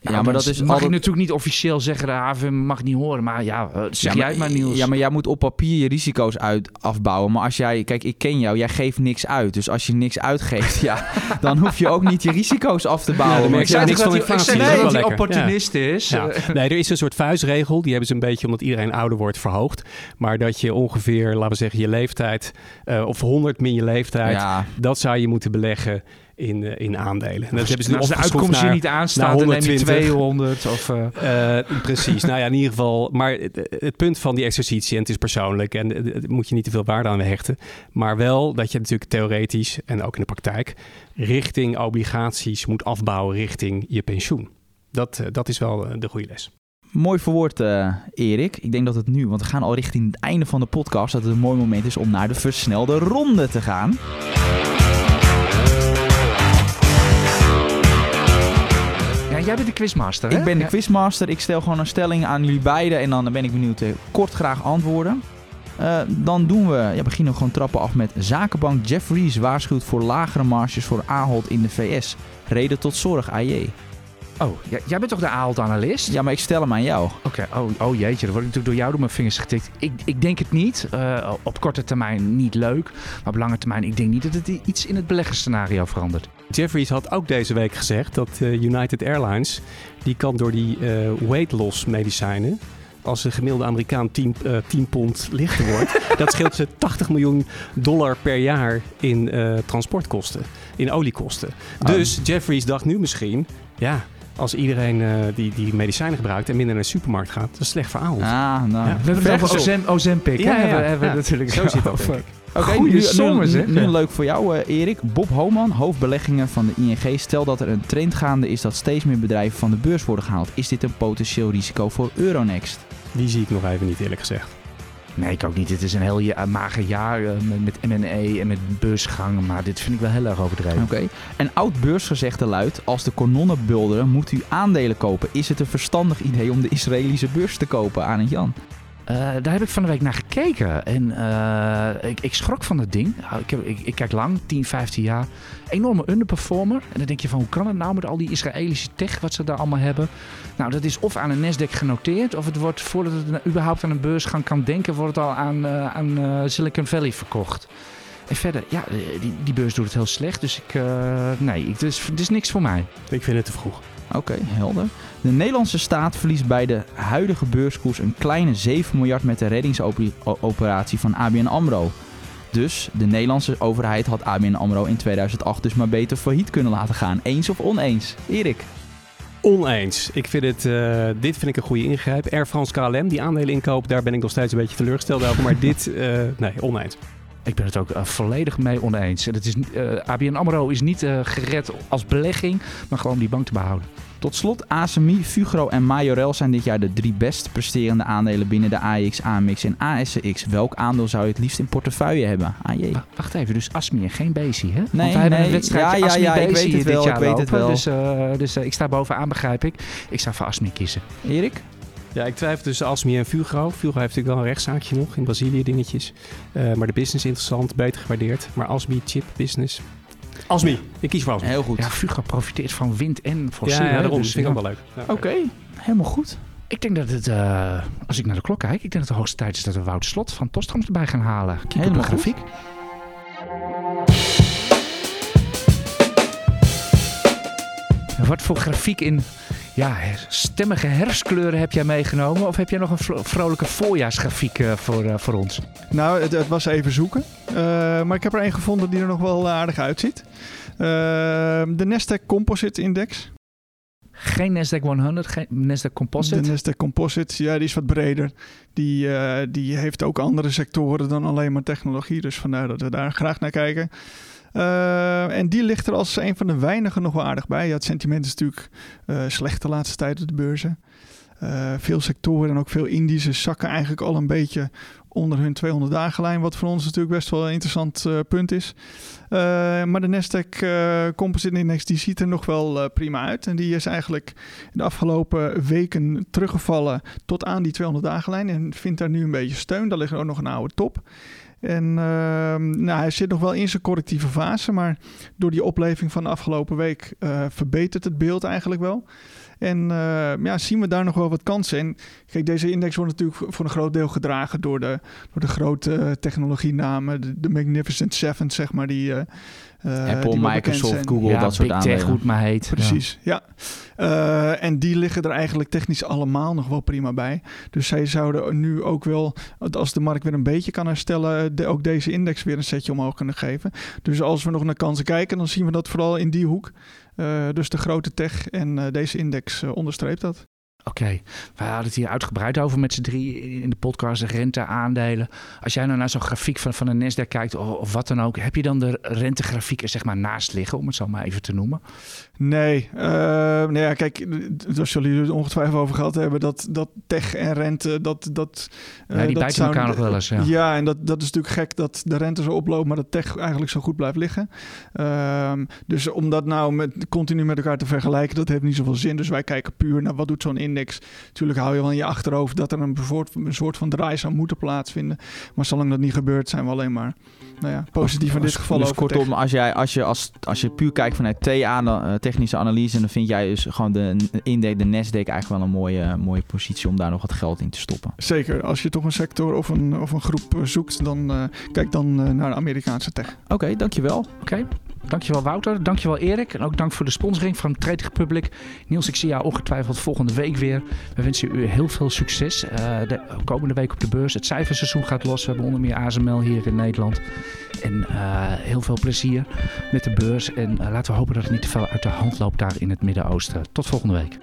Ja, dan maar dat is mag altijd- ik natuurlijk niet officieel zeggen, de haven mag niet horen. Maar ja, eh, zeg ja, jij het maar Niels. Ja, maar jij moet op papier je risico's uit afbouwen. Maar als jij, kijk, ik ken jou, jij geeft niks uit. Dus als je niks uitgeeft, ja, [laughs] dan hoef je ook niet je risico's af te bouwen. dan merk Want je ja, niks van ik dat zei dat wel hij lekker. opportunist is. Ja. Eh, [laughs] Nee, er is een soort vuistregel. Die hebben ze een beetje omdat iedereen ouder wordt verhoogd. Maar dat je ongeveer, laten we zeggen, je leeftijd, eh, of 100 min je leeftijd, ja, dat zou je moeten beleggen in, eh, in aandelen. En dat hebben ze nu als de uitkomst je naar- niet aanstaat, dan neem je 120. 200. Of, eh, Eh, precies. nou ja, in ieder geval. Maar het, het punt van die exercitie, en het is persoonlijk en daar moet je niet te veel waarde aan hechten. Maar wel dat je natuurlijk theoretisch en ook in de praktijk richting obligaties moet afbouwen richting je pensioen. Dat, dat is wel de goede les. mooi verwoord, eh Erik. Ik denk dat het nu, want we gaan al richting het einde van de podcast, dat het een mooi moment is om naar de versnelde ronde te gaan. Jij bent de quizmaster, hè? Ik ben de quizmaster. Ik stel gewoon een stelling aan jullie beiden en dan ben ik benieuwd te kort graag antwoorden. Eh, dan doen we, ja, beginnen we gewoon trappen af met zakenbank Jeffries waarschuwt voor lagere marges voor Ahold in de VS. Reden tot zorg, AJ. Oh, jij bent toch de Ahold-analyst? Ja, maar ik stel hem aan jou. Oké, oh, oh jeetje, dan word ik natuurlijk door jou door mijn vingers getikt. Ik, ik denk het niet. Eh, op korte termijn niet leuk. Maar op lange termijn, ik denk niet dat het iets in het beleggingsscenario verandert. Jeffries had ook deze week gezegd dat eh, United Airlines, die kan door die eh, weight loss medicijnen, als een gemiddelde Amerikaan 10, eh, 10 pond lichter wordt, [laughs] dat scheelt ze 80 miljoen dollar per jaar in eh, transportkosten, in oliekosten. Oh. Dus Jeffries dacht nu misschien, ja, als iedereen eh, die, die medicijnen gebruikt en minder naar de supermarkt gaat, dat is slecht voor Ahold. Ah, nou. Ja. We hebben het over Ozempic, Ja, hè? ja, Hebben, ja. hebben we Ja. natuurlijk Zo zit dat, Goeie nu, sommen, nu, zeg. nu Ja. een leuk voor jou, eh, Erik. Bob Homan, hoofdbeleggingen van de ING. Stel dat er een trend gaande is dat steeds meer bedrijven van de beurs worden gehaald. Is dit een potentieel risico voor Euronext? Die zie ik nog even niet eerlijk gezegd. Nee, ik ook niet. Het is een heel ja- mager jaar eh, met, met M&A en met beursgang. Maar dit vind ik wel heel erg overdreven. Oké. Een oud beursgezegde luidt: als de kanonnen bulderen, moet u aandelen kopen. Is het een verstandig idee om de Israëlische beurs te kopen, aan het Jan? Eh, daar heb ik van de week naar gekeken. En eh, ik, ik schrok van het ding. Nou, Ik, heb, ik, kijk lang, 10, 15 jaar. Enorme underperformer. En dan denk je van, hoe kan het nou met al die Israëlische tech wat ze daar allemaal hebben? Nou, dat is of aan een Nasdaq genoteerd... of het wordt, voordat het überhaupt aan een beursgang kan denken... wordt het al aan, eh, aan Silicon Valley verkocht. En verder, ja, die, die beurs doet het heel slecht. Dus ik, nee, het, is, het is niks voor mij. Ik vind het te vroeg. Oké, helder. De Nederlandse staat verliest bij de huidige beurskoers een kleine 7 miljard met de reddingsoperatie van ABN AMRO. Dus de Nederlandse overheid had ABN AMRO in 2008 dus maar beter failliet kunnen laten gaan. Eens of oneens? Erik? Oneens. Ik vind het, eh, dit vind ik een goede ingrijp. Air France KLM, die aandelen inkoop, daar ben ik nog steeds een beetje teleurgesteld over. Maar dit, eh, nee, oneens. Ik ben het ook eh, volledig mee oneens. En het is, eh, ABN AMRO is niet eh, gered als belegging, maar gewoon om die bank te behouden. Tot slot, ASMI, Fugro en Majorel zijn dit jaar de drie best presterende aandelen binnen de AX, AMX en ASX. Welk aandeel zou je het liefst in portefeuille hebben? AJ. Wa- Wacht even, dus Asmi en geen Bezi, hè? Want Nee, wij hebben nee, een wedstrijdje ja, ja, Asmi ja, ik weet het wel, ik weet het wel. Dus, dus ik sta bovenaan, begrijp ik. Ik zou voor Asmi kiezen. Erik? Ja, ik twijfel tussen Asmi en Fugro. Fugro heeft natuurlijk wel een rechtszaakje nog in Brazilië dingetjes. Eh, maar de business interessant, beter gewaardeerd. Maar Asmi, chip, business. Asmi. Ik kies voor Asmi. Heel goed. Ja, Fugro profiteert van wind en fossiel. Ja, ja, hè, daarom. dus, vind ik ja. ook wel leuk. Ja. Oké, helemaal goed. Ik denk dat het, eh, als ik naar de klok kijk, ik denk dat het de hoogste tijd is dat we Wout Slot van Tostrams erbij gaan halen. Kijk op de goed. grafiek. Wat voor grafiek in ja, stemmige herfstkleuren heb jij meegenomen? Of heb jij nog een vro- vrolijke voorjaarsgrafiek eh, voor, eh, voor ons? Nou, het, het was even zoeken. Eh, maar ik heb er een gevonden die er nog wel aardig uitziet. Ehm, de Nasdaq Composite Index. Geen Nasdaq 100, geen Nasdaq Composite? De Nasdaq Composite, ja, die is wat breder. Die, die heeft ook andere sectoren dan alleen maar technologie. Dus vandaar dat we daar graag naar kijken. Uh, en die ligt er als een van de weinigen nog wel aardig bij. Ja, het sentiment is natuurlijk uh, slecht de laatste tijd op de beurzen. Uh, veel sectoren en ook veel indices zakken eigenlijk al een beetje onder hun 200 dagen lijn. Wat voor ons natuurlijk best wel een interessant punt is. Maar de Nasdaq Composite Index die ziet er nog wel prima uit. En die is eigenlijk de afgelopen weken teruggevallen tot aan die 200 dagen lijn. En vindt daar nu een beetje steun. Daar ligt ook nog een oude top. En uh, nou, hij zit nog wel in zijn correctieve fase, maar door die opleving van de afgelopen week uh, verbetert het beeld eigenlijk wel. En uh, ja, zien we daar nog wel wat kansen. En kijk, deze index wordt natuurlijk voor een groot deel gedragen door de, door de grote technologienamen, de, de Magnificent Seven, zeg maar, die, uh, Apple, die Microsoft, Google, ja, dat soort Big aandelen. Tech, het maar heet. Precies, ja. ja. en die liggen er eigenlijk technisch allemaal nog wel prima bij. Dus zij zouden nu ook wel, als de markt weer een beetje kan herstellen, de, ook deze index weer een setje omhoog kunnen geven. Dus als we nog naar kansen kijken, dan zien we dat vooral in die hoek. Uh, dus de grote tech en uh, deze index uh, onderstreept dat. Oké, okay. we hadden het hier uitgebreid over met z'n drie in de podcast, de rente, aandelen. Als jij nou naar zo'n grafiek van, van een Nasdaq kijkt of, wat dan ook, heb je dan de rentegrafiek er zeg maar naast liggen, om het zo maar even te noemen? Nee, uh, nou ja, kijk, daar zullen jullie het ongetwijfeld over gehad hebben, dat, dat tech en rente, dat... dat uh, ja, die dat bijten elkaar nog wel eens, ja. Ja, en dat, dat is natuurlijk gek dat de rente zo oploopt, maar dat tech eigenlijk zo goed blijft liggen. Uh, dus om dat nou met, continu met elkaar te vergelijken, dat heeft niet zoveel zin. Dus wij kijken puur naar wat doet zo'n index. Natuurlijk hou je wel in je achterhoofd dat er een soort, een soort van draai zou moeten plaatsvinden. Maar zolang dat niet gebeurt, zijn we alleen maar nou ja, positief in dit geval dus over kortom, tech. als, jij, als, je, als, als je puur kijkt vanuit TA, technische analyse, dan vind jij dus gewoon de index, de Nasdaq eigenlijk wel een mooie, mooie positie om daar nog wat geld in te stoppen. Zeker, als je toch een sector of een, of een groep zoekt, dan uh, kijk dan uh, naar de Amerikaanse tech. Oké, okay, dankjewel. Oké, okay. Dankjewel Wouter, dankjewel Erik en ook dank voor de sponsoring van Trade Republic. Niels, ik zie jou ongetwijfeld volgende week weer. We wensen u heel veel succes uh, de komende week op de beurs. Het cijferseizoen gaat los, we hebben onder meer ASML hier in Nederland. En uh, heel veel plezier met de beurs. En uh, laten we hopen dat het niet te veel uit de hand loopt daar in het Midden-Oosten. Tot volgende week.